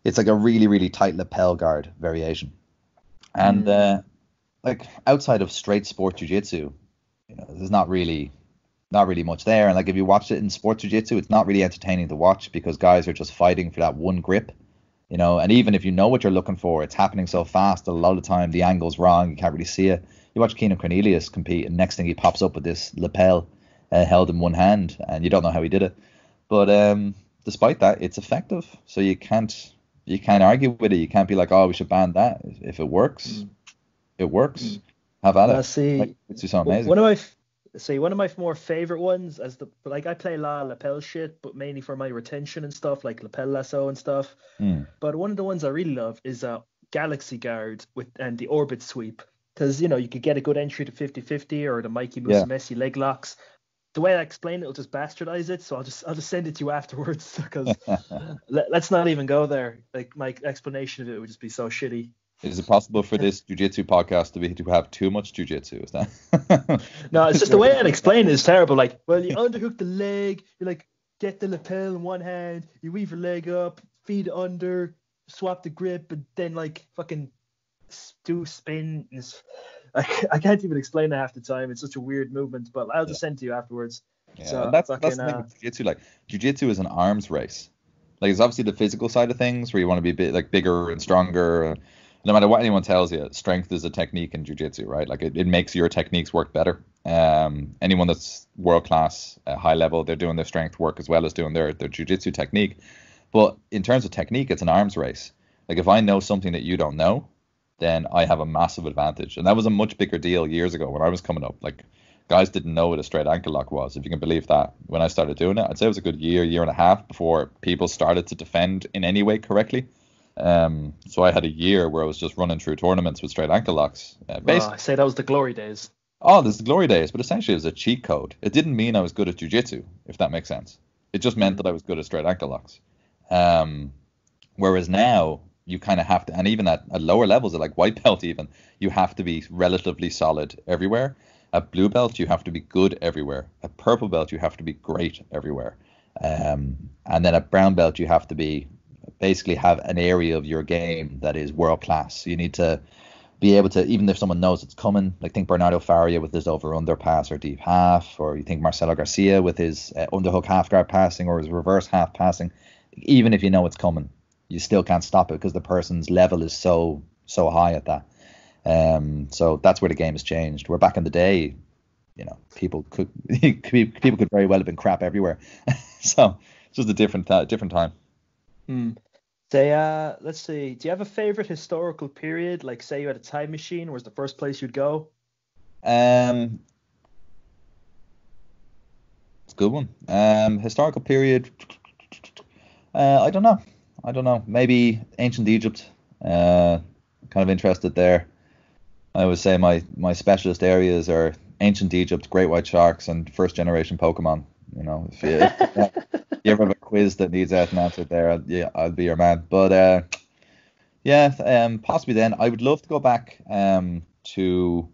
Speaker 2: it's like a really really tight lapel guard variation, and uh, like outside of straight sport jiu-jitsu, you know, there's not really not really much there. And like if you watch it in sports jiu-jitsu, it's not really entertaining to watch because guys are just fighting for that one grip, you know. And even if you know what you're looking for, it's happening so fast that a lot of the time the angle's wrong, you can't really see it. You watch Keenan Cornelius compete, and next thing he pops up with this lapel uh, held in one hand, and you don't know how he did it. But um, despite that, it's effective, so you can't you can't argue with it. You can't be like, oh, we should ban that. If it works,
Speaker 1: Mm.
Speaker 2: it works.
Speaker 1: Mm.
Speaker 2: Have at it.
Speaker 1: see,
Speaker 2: Like, it's just so amazing.
Speaker 1: One of my see one of my more favorite ones as the like I play a lot of lapel shit, but mainly for my retention and stuff like lapel lasso and stuff.
Speaker 2: Mm.
Speaker 1: But one of the ones I really love is uh Galaxy Guard with and the Orbit Sweep because you know you could get a good entry to 50-50 or the Mikey
Speaker 2: Yeah.
Speaker 1: Musumeci leg locks. The way I explain it will just bastardize it, so I'll just I'll just send it to you afterwards <laughs> because <laughs> let, let's not even go there. Like my explanation of it would just be so shitty.
Speaker 2: Is it possible for this jujitsu podcast to be to have too much jujitsu? Is that? <laughs>
Speaker 1: No, it's just the way I'd explain it is terrible. Like, well, you <laughs> underhook the leg, you like get the lapel in one hand, you weave your leg up, feed under, swap the grip, and then like fucking do spin. I, I can't even explain it half the time. It's such a weird movement, but I'll just send it to you afterwards.
Speaker 2: Yeah,
Speaker 1: So,
Speaker 2: that's
Speaker 1: fucking,
Speaker 2: that's the thing
Speaker 1: uh,
Speaker 2: with jiu-jitsu. Like jiu-jitsu is an arms race. Like it's obviously the physical side of things where you want to be a bit, like bigger and stronger. No matter what anyone tells you, strength is a technique in jiu-jitsu, right? Like it, it makes your techniques work better. Um, anyone that's world class, uh, high level, they're doing their strength work as well as doing their their jiu-jitsu technique. But in terms of technique, it's an arms race. Like if I know something that you don't know, then I have a massive advantage. And that was a much bigger deal years ago when I was coming up. Like guys didn't know what a straight ankle lock was, if you can believe that. When I started doing it, I'd say it was a good year, year and a half before people started to defend in any way correctly. Um, so I had a year where I was just running through tournaments with straight ankle locks. Uh,
Speaker 1: Oh, I say that was the glory days.
Speaker 2: oh, there's the glory days, but essentially it was a cheat code. It didn't mean I was good at jujitsu, if that makes sense. It just meant that I was good at straight ankle locks. Um, whereas now you kind of have to, and even at, at lower levels, at like white <laughs> belt even, you have to be relatively solid everywhere. At blue belt, you have to be good everywhere. At purple belt, you have to be great everywhere. Um, and then at brown belt, you have to be basically have an area of your game that is world class. You need to be able to, even if someone knows it's coming, like think Bernardo Faria with his over under pass or deep half, or you think Marcelo Garcia with his uh, underhook half guard passing or his reverse half passing, even if you know it's coming, you still can't stop it because the person's level is so so high at that. Um, so that's where the game has changed. Where back in the day, you know, people could <laughs> people could very well have been crap everywhere. <laughs> so it's just a different uh, different time.
Speaker 1: Hmm. Say, uh, let's see. Do you have a favorite historical period? Like, say you had a time machine, where's the first place you'd go?
Speaker 2: Um, it's a good one. Um, historical period. Uh, I don't know. I don't know. Maybe ancient Egypt. Uh, kind of interested there. I would say my my specialist areas are ancient Egypt, great white sharks, and first generation Pokemon. You know, if you, <laughs> you ever have a quiz that needs an answer there, yeah, I'll be your man. But uh, yeah, um, possibly then. I would love to go back um, to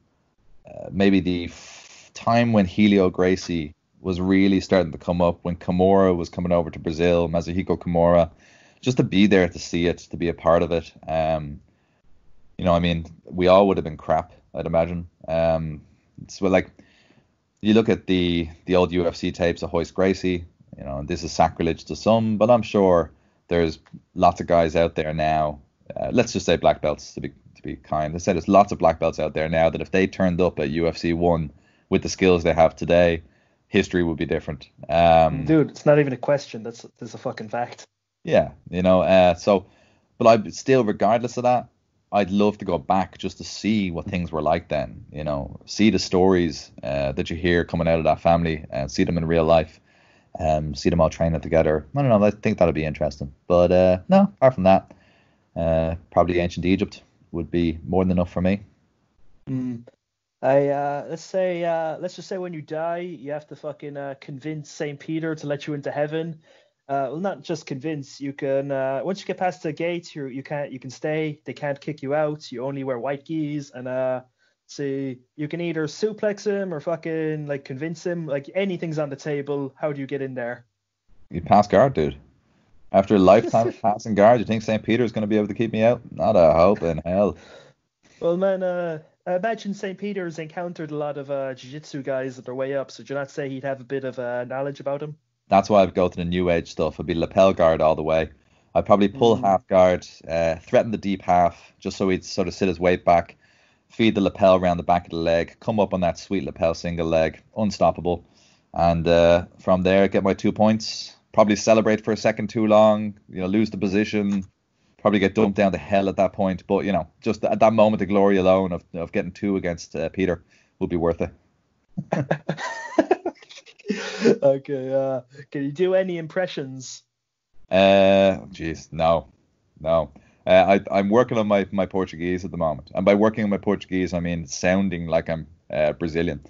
Speaker 2: uh, maybe the f- time when Helio Gracie was really starting to come up, when Kimura was coming over to Brazil, Masahiko Kimura, just to be there to see it, to be a part of it. Um, you know, I mean, we all would have been crap, I'd imagine. Um, so like, you look at the the old UFC tapes of Royce Gracie, you know, and this is sacrilege to some, but I'm sure there's lots of guys out there now. Uh, let's just say black belts to be to be kind. I said there's lots of black belts out there now that if they turned up at UFC one with the skills they have today, history would be different. Um,
Speaker 1: Dude, it's not even a question. That's that's a fucking fact.
Speaker 2: Yeah, you know. Uh, so, but I still, regardless of that, I'd love to go back just to see what things were like then. You know, see the stories uh, that you hear coming out of that family, and see them in real life. Um, see them all training together. I don't know. I think that'd be interesting. But uh, no, apart from that, uh, probably ancient Egypt would be more than enough for me.
Speaker 1: Mm. I uh, let's say uh, let's just say when you die, you have to fucking uh, convince Saint Peter to let you into heaven. Uh, well, not just convince. You can once you get past the gate, you you can't you can stay. They can't kick you out. You only wear white gis, and see you can either suplex him or fucking like convince him. Like anything's on the table. How do you get in there?
Speaker 2: You pass guard, dude. After a <laughs> lifetime of passing guard, you think St. Peter's going to be able to keep me out? Not a hope in hell.
Speaker 1: Well, man, uh, I imagine St. Peter's encountered a lot of uh, jiu-jitsu guys at their way up, so do you not say he'd have a bit of uh, knowledge about him?
Speaker 2: That's why I'd go to the new age stuff. I'd be lapel guard all the way. I'd probably pull
Speaker 1: Mm.
Speaker 2: half guard, uh, threaten the deep half, just so he'd sort of sit his weight back, feed the lapel around the back of the leg, come up on that sweet lapel single leg, unstoppable. And uh, from there, get my two points. Probably celebrate for a second too long, you know, lose the position, probably get dumped down to hell at that point. But, you know, just at that moment of glory alone of, of getting two against uh, Peter would be worth it. <laughs>
Speaker 1: okay, uh, can you do any impressions?
Speaker 2: Uh, jeez, no, no. Uh, I, I'm working on my, my Portuguese at the moment, and by working on my Portuguese, I mean sounding like I'm uh, Brazilian.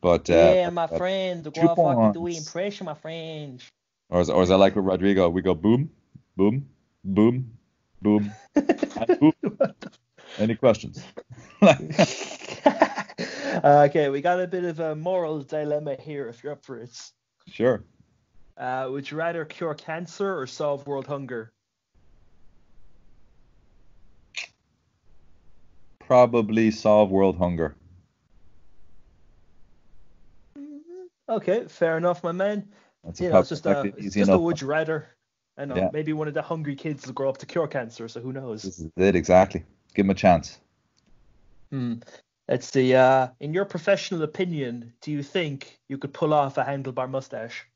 Speaker 2: But uh,
Speaker 1: yeah, my
Speaker 2: but-
Speaker 1: friend, go fucking do impression, my friend.
Speaker 2: or is, or is I like with Rodrigo? We go boom, boom, boom, boom, boom. <laughs> Any questions? <laughs>
Speaker 1: okay, we got a bit of a moral dilemma here. If you're up for it,
Speaker 2: sure.
Speaker 1: uh, would you rather cure cancer or solve world hunger?
Speaker 2: Probably solve world hunger.
Speaker 1: Okay, fair enough, my man.
Speaker 2: That's a
Speaker 1: You know, it's just a, it's just a would you rather. I know,
Speaker 2: Yeah.
Speaker 1: maybe one of the hungry kids will grow up to cure cancer, so who knows?
Speaker 2: This is it exactly. Give him a chance.
Speaker 1: Hmm. Let's see. Uh, in your professional opinion, do you think you could pull off a handlebar mustache?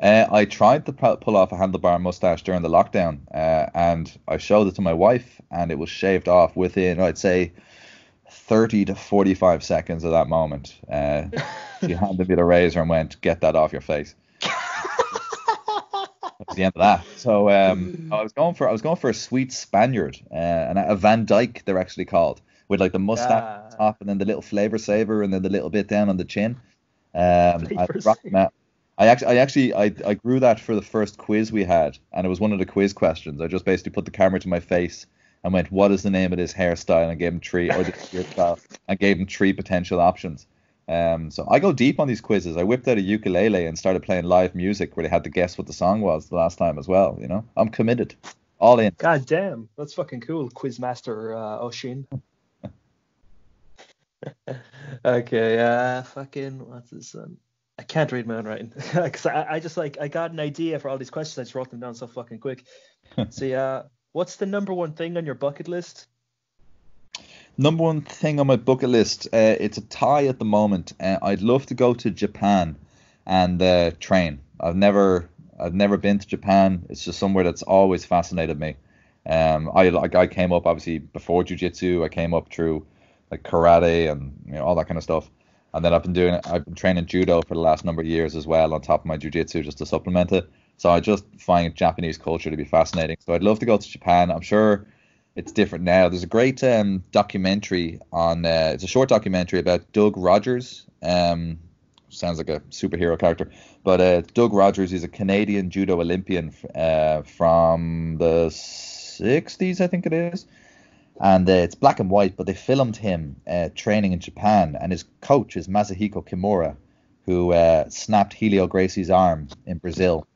Speaker 2: Uh, I tried to pull off a handlebar mustache during the lockdown, uh, and I showed it to my wife, and it was shaved off within, I'd say, 30 to 45 seconds of that moment. Uh, <laughs> she handed me the razor and went, "Get that off your face." <laughs> That's the end of that. So um, I was going for I was going for a sweet Spaniard, uh, and a Van Dyke they're actually called, with like the mustache
Speaker 1: Ah.
Speaker 2: on top, and then the little flavor saver, and then the little bit down on the chin. Um, I rocked that. I actually, I actually, I, I grew that for the first quiz we had, and it was one of the quiz questions. I just basically put the camera to my face and went, "What is the name of this hairstyle?" and gave him three, or the hairstyle, and gave him three potential options. Um, so I go deep on these quizzes. I whipped out a ukulele and started playing live music where they had to guess what the song was the last time as well. You know, I'm committed, all in.
Speaker 1: God damn, that's fucking cool, Quizmaster uh, Oisín. <laughs> <laughs> okay, uh, fucking what's this one? I can't read my own writing <laughs> because I, I just like I got an idea for all these questions. I just wrote them down so fucking quick. <laughs> so uh, what's the number one thing on your bucket list?
Speaker 2: Number one thing on my bucket list, uh, it's a tie at the moment. Uh, I'd love to go to Japan and uh, train. I've never, I've never been to Japan. It's just somewhere that's always fascinated me. Um, I like, I came up obviously before jujitsu. I came up through like karate and you know all that kind of stuff. And then I've been doing, I've been training judo for the last number of years as well on top of my jujitsu just to supplement it. So I just find Japanese culture to be fascinating. So I'd love to go to Japan. I'm sure it's different now. There's a great um, documentary on. Uh, it's a short documentary about Doug Rogers. Um, sounds like a superhero character, but uh, Doug Rogers is a Canadian judo Olympian uh, from the 60s, I think it is. And uh, it's black and white, but they filmed him uh, training in Japan, and his coach is Masahiko Kimura, who uh, snapped Helio Gracie's arm in Brazil.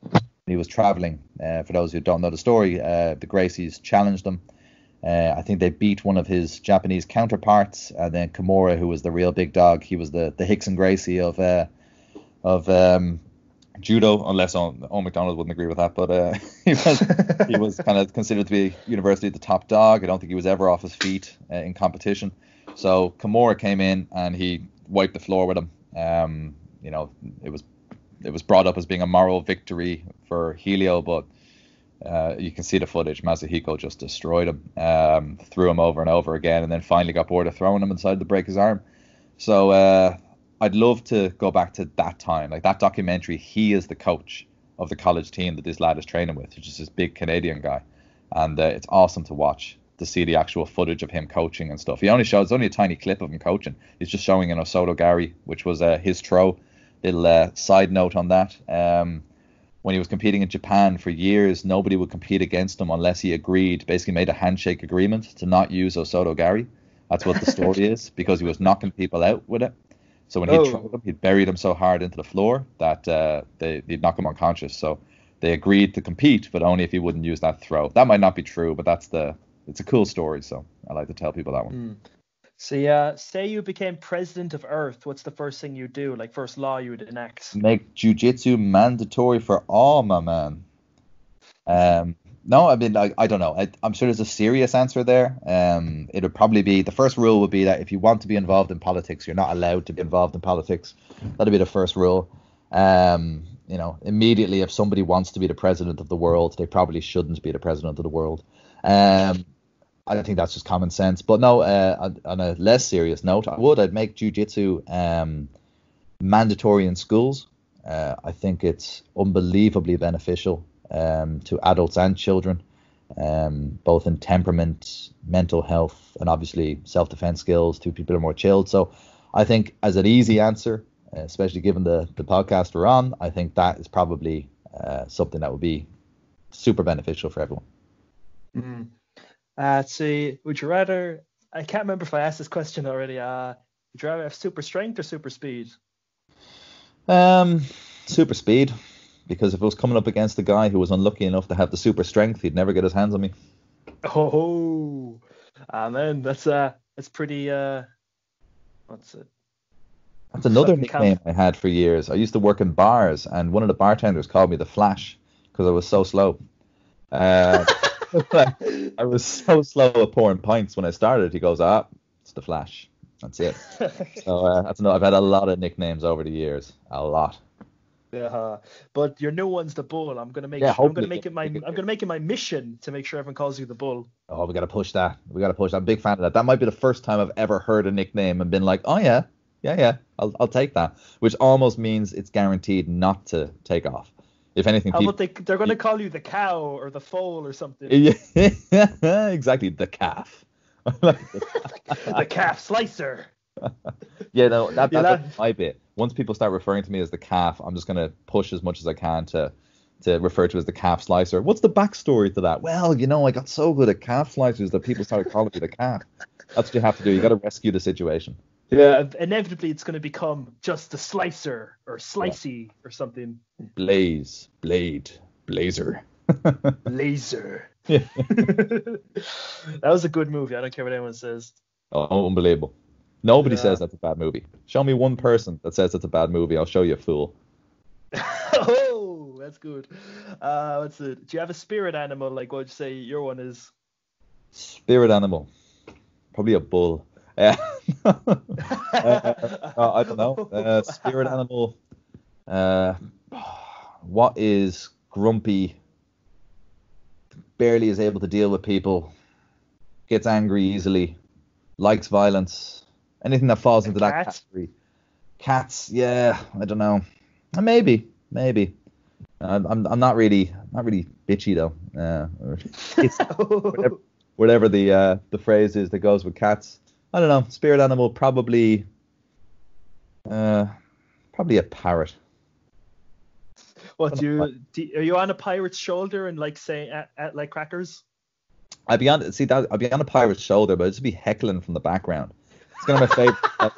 Speaker 2: He was traveling. Uh, for those who don't know the story, the Gracies challenged him. I think they beat one of his Japanese counterparts, and then Kimura, who was the real big dog, he was the, the Rickson Gracie of of um, judo, unless Owen, Owen McDonald wouldn't agree with that. But uh, <laughs> he was he <laughs> was kind of considered to be university the top dog. I don't think he was ever off his feet uh, in competition. So Kimura came in and he wiped the floor with him. Um, you know, it was it was brought up as being a moral victory for Helio, but uh, you can see the footage. Masahiko just destroyed him, um, threw him over and over again, and then finally got bored of throwing him and decided to break his arm. So uh, I'd love to go back to that time, like that documentary. He is the coach of the college team that this lad is training with, which is this big Canadian guy, and uh, it's awesome to watch to see the actual footage of him coaching and stuff. He only shows only a tiny clip of him coaching. He's just showing an Osoto Gari, which was uh, his throw. Little uh, side note on that. Um, when he was competing in Japan for years, nobody would compete against him unless he agreed, basically made a handshake agreement to not use Osoto Gari. That's what the story <laughs> is, because he was knocking people out with it. So when he'd throw them, he buried them so hard into the floor that uh, they, would knock him unconscious. So they agreed to compete, but only if he wouldn't use that throw. That might not be true, but that's the it's a cool story. So I like to tell people that one. Mm.
Speaker 1: So yeah, say you became president of Earth, what's the first thing you do? Like first law you would enact?
Speaker 2: Make jujitsu mandatory for all, my man. Um, no, I mean, I, I don't know. I, am sure there's a serious answer there. Um, it would probably be the first rule would be that if you want to be involved in politics, you're not allowed to be involved in politics. That'd be the first rule. Um, you know, immediately, if somebody wants to be the president of the world, they probably shouldn't be the president of the world. Um, I think that's just common sense. But no, uh, on a less serious note, I would. I'd make jujitsu um, mandatory in schools. Uh, I think it's unbelievably beneficial um, to adults and children, um, both in temperament, mental health, and obviously self defense skills. To people are more chilled. So I think, as an easy answer, especially given the, the podcast we're on, I think that is probably uh, something that would be super beneficial for everyone.
Speaker 1: Mm. Uh, see, would you rather? I can't remember if I asked this question already. Uh, would you rather have super strength or super speed?
Speaker 2: Um, super speed because if it was coming up against a guy who was unlucky enough to have the super strength, he'd never get his hands on me.
Speaker 1: Oh, man, that's uh, that's pretty uh, what's it?
Speaker 2: That's another nickname I had for years. I used to work in bars, and one of the bartenders called me the Flash because I was so slow. <laughs> Uh, <laughs> I was so slow at pouring pints when I started. He goes, "Ah, it's the Flash." That's it. <laughs> so uh, that's no. I've had a lot of nicknames over the years. A lot.
Speaker 1: Yeah, but your new one's the bull. I'm gonna make. Yeah, sure, I'm gonna make it my. I'm gonna make it my mission to make sure everyone calls you the bull.
Speaker 2: Oh, we gotta push that. We gotta push. That. I'm a big fan of that. That might be the first time I've ever heard a nickname and been like, oh yeah, yeah, yeah, I'll I'll take that. Which almost means it's guaranteed not to take off. If anything,
Speaker 1: how people, about they? They're gonna call you the cow or the foal or something.
Speaker 2: Yeah, <laughs> exactly. The calf. <laughs> <laughs>
Speaker 1: the calf slicer. <laughs>
Speaker 2: yeah, no, that, that, that's my bit once people start referring to me as the calf, I'm just going to push as much as I can to to refer to as the calf slicer. What's the backstory to that? Well, you know, I got so good at calf slicers that people started calling me the calf. That's what you have to do. You got to rescue the situation.
Speaker 1: Yeah, inevitably it's going to become just the slicer or slicey yeah. or something.
Speaker 2: Blaze, blade, blazer. <laughs>
Speaker 1: Laser. <laughs> That was a good movie. I don't care what anyone says.
Speaker 2: Oh, unbelievable. Nobody yeah. says that's a bad movie. Show me one person that says it's a bad movie. I'll show you a fool. <laughs>
Speaker 1: oh, that's good. Uh, what's it? Do you have a spirit animal? Like, what would you say your one is?
Speaker 2: Spirit animal, probably a bull. <laughs> Uh, uh, I don't know. <laughs> Uh, spirit animal. Uh, what is grumpy? Barely is able to deal with people. Gets angry easily. Likes violence anything that falls into that category. Cats, yeah, I don't know. Uh, maybe, maybe. I'm, I'm, I'm not really not really bitchy though. Uh, <laughs> <laughs> whatever, whatever the uh, the phrase is that goes with cats. I don't know. Spirit animal probably uh, probably a parrot.
Speaker 1: What do you do, are you on a pirate's shoulder and like say at, at like crackers?
Speaker 2: I'd be on see that I'd be on a pirate's shoulder, but I'd just be heckling from the background. It's kind of my favorite. uh,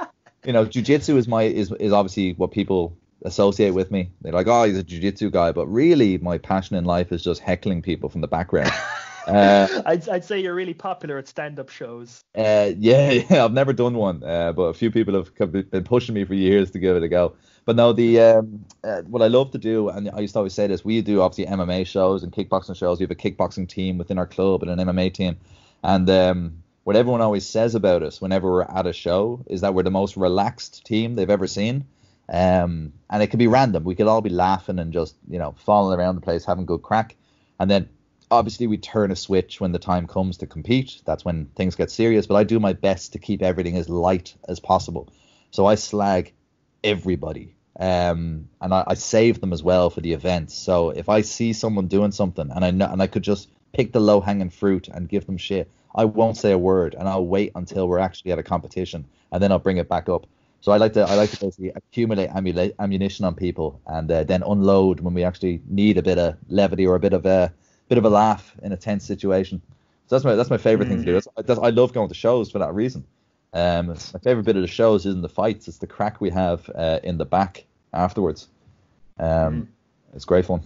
Speaker 2: you know, jujitsu is my is is obviously what people associate with me. They're like, oh, he's a jujitsu guy, but really, my passion in life is just heckling people from the background. <laughs>
Speaker 1: Uh, I'd, I'd say you're really popular at stand-up shows.
Speaker 2: Uh, yeah, <laughs> yeah, I've never done one, uh, but a few people have been pushing me for years to give it a go. But no, the um, uh, what I love to do, and I used to always say this, we do obviously MMA shows and kickboxing shows. We have a kickboxing team within our club and an MMA team, and um, what everyone always says about us whenever we're at a show is that we're the most relaxed team they've ever seen. Um, and it could be random. We could all be laughing and just, you know, falling around the place, having good crack. And then obviously we turn a switch when the time comes to compete. That's when things get serious. But I do my best to keep everything as light as possible. So I slag everybody. Um, and I, I save them as well for the events. So if I see someone doing something and I know, and I could just pick the low hanging fruit and give them shit, I won't say a word and I'll wait until we're actually at a competition and then I'll bring it back up. So I like to I like to basically accumulate ammunition on people and uh, then unload when we actually need a bit of levity or a bit of a bit of a laugh in a tense situation. So that's my that's my favorite mm. thing to do. Mm. That's, that's, I love going to shows for that reason. Um, my favorite bit of the shows isn't the fights; it's the crack we have uh, in the back afterwards. Um, mm. It's great fun.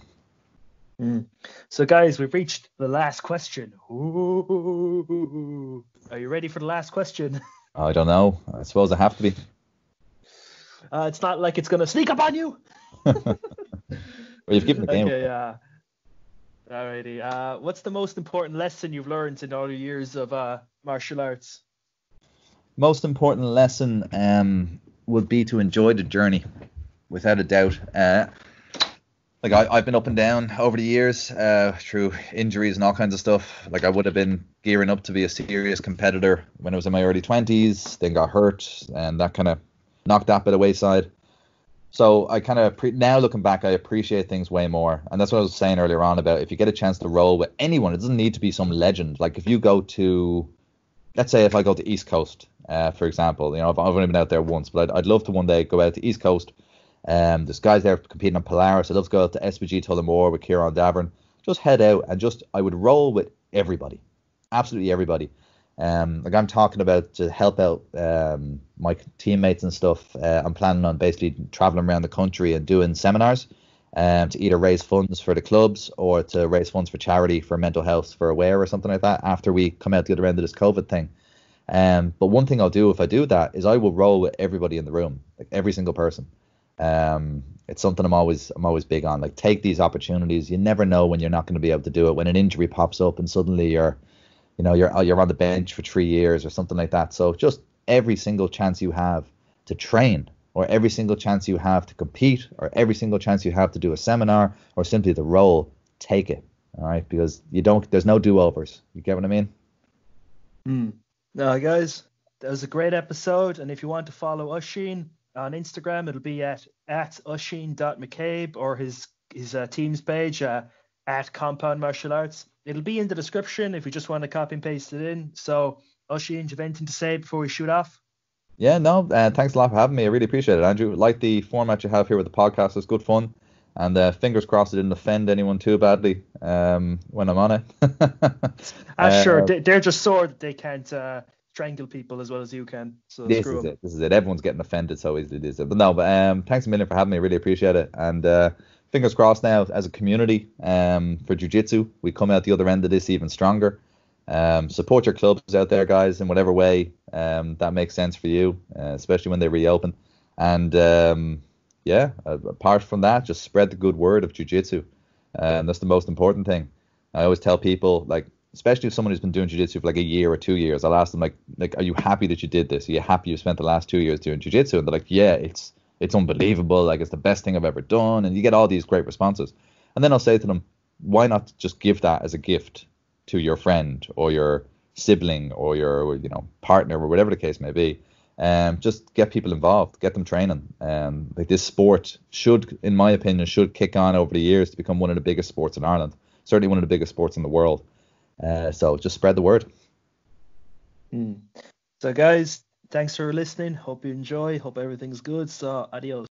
Speaker 1: Mm. So, guys, we've reached the last question. Ooh. Are you ready for the last question?
Speaker 2: I don't know. I suppose I have to be.
Speaker 1: Uh, it's not like it's gonna sneak up on you. <laughs>
Speaker 2: well, you've given the game.
Speaker 1: Okay, yeah. Alrighty. Uh, what's the most important lesson you've learned in all your years of uh, martial arts?
Speaker 2: Most important lesson um, would be to enjoy the journey, without a doubt. Uh, like I, have been up and down over the years uh, through injuries and all kinds of stuff. Like I would have been gearing up to be a serious competitor when I was in my early 20s, then got hurt, and that kind of knocked that bit of wayside. So I kind of pre- now looking back, I appreciate things way more, and that's what I was saying earlier on about if you get a chance to roll with anyone, it doesn't need to be some legend. Like if you go to, let's say if I go to East Coast, uh, for example, you know I've, I've, only been out there once, but I'd, I'd love to one day go out to East Coast. Um, there's guys there competing on Polaris. I'd love to go out to SBG Tullamore with Kieran Davern. Just head out and just I would roll with everybody, absolutely everybody. Um, like I'm talking about to help out um, my teammates and stuff. Uh, I'm planning on basically traveling around the country and doing seminars um, to either raise funds for the clubs or to raise funds for charity for mental health for Aware or something like that after we come out the other end of this COVID thing. Um, but one thing I'll do if I do that is I will roll with everybody in the room, like every single person. Um, it's something I'm always I'm always big on. Like take these opportunities. You never know when you're not going to be able to do it. When an injury pops up and suddenly you're you know you're you're on the bench for three years or something like that. So just every single chance you have to train, or every single chance you have to compete, or every single chance you have to do a seminar, or simply the role, take it. All right, because you don't. There's no do overs. You get what I mean?
Speaker 1: Hmm. Now, guys, that was a great episode, and if you want to follow Oisín on Instagram, it'll be at at oisín.mccabe or his his uh, team's page uh, at Compound Martial Arts it'll be in the description if you just want to copy and paste it in. So, Oisín, do you have anything to say before we shoot off?
Speaker 2: Yeah, no, uh, thanks a lot for having me. I really appreciate it, Andrew. Like the format you have here with the podcast, it's good fun. And uh, fingers crossed it didn't offend anyone too badly um, when I'm on it. <laughs>
Speaker 1: uh, sure, they're just sore that they can't uh, strangle people as well as you can. So
Speaker 2: this is it. This is it. Everyone's getting offended so easily. This But no, but um, thanks a million for having me. I really appreciate it. And uh, fingers crossed now as a community um, for jiu-jitsu we come out the other end of this even stronger um, support your clubs out there guys in whatever way um, that makes sense for you uh, especially when they reopen and um, yeah apart from that just spread the good word of jiu-jitsu and that's the most important thing i always tell people like especially if someone who's been doing jiu-jitsu for like a year or two years i'll ask them like like are you happy that you did this are you happy you spent the last two years doing jiu-jitsu and they're like yeah it's it's unbelievable, like it's the best thing I've ever done, and you get all these great responses. And then I'll say to them, why not just give that as a gift to your friend or your sibling or your you know partner or whatever the case may be, Um, just get people involved, get them training. Um, like this sport should, in my opinion, should kick on over the years to become one of the biggest sports in Ireland. Certainly one of the biggest sports in the world. Uh, so just spread the word.
Speaker 1: Mm. So guys, thanks for listening. Hope you enjoy. Hope everything's good. So adios.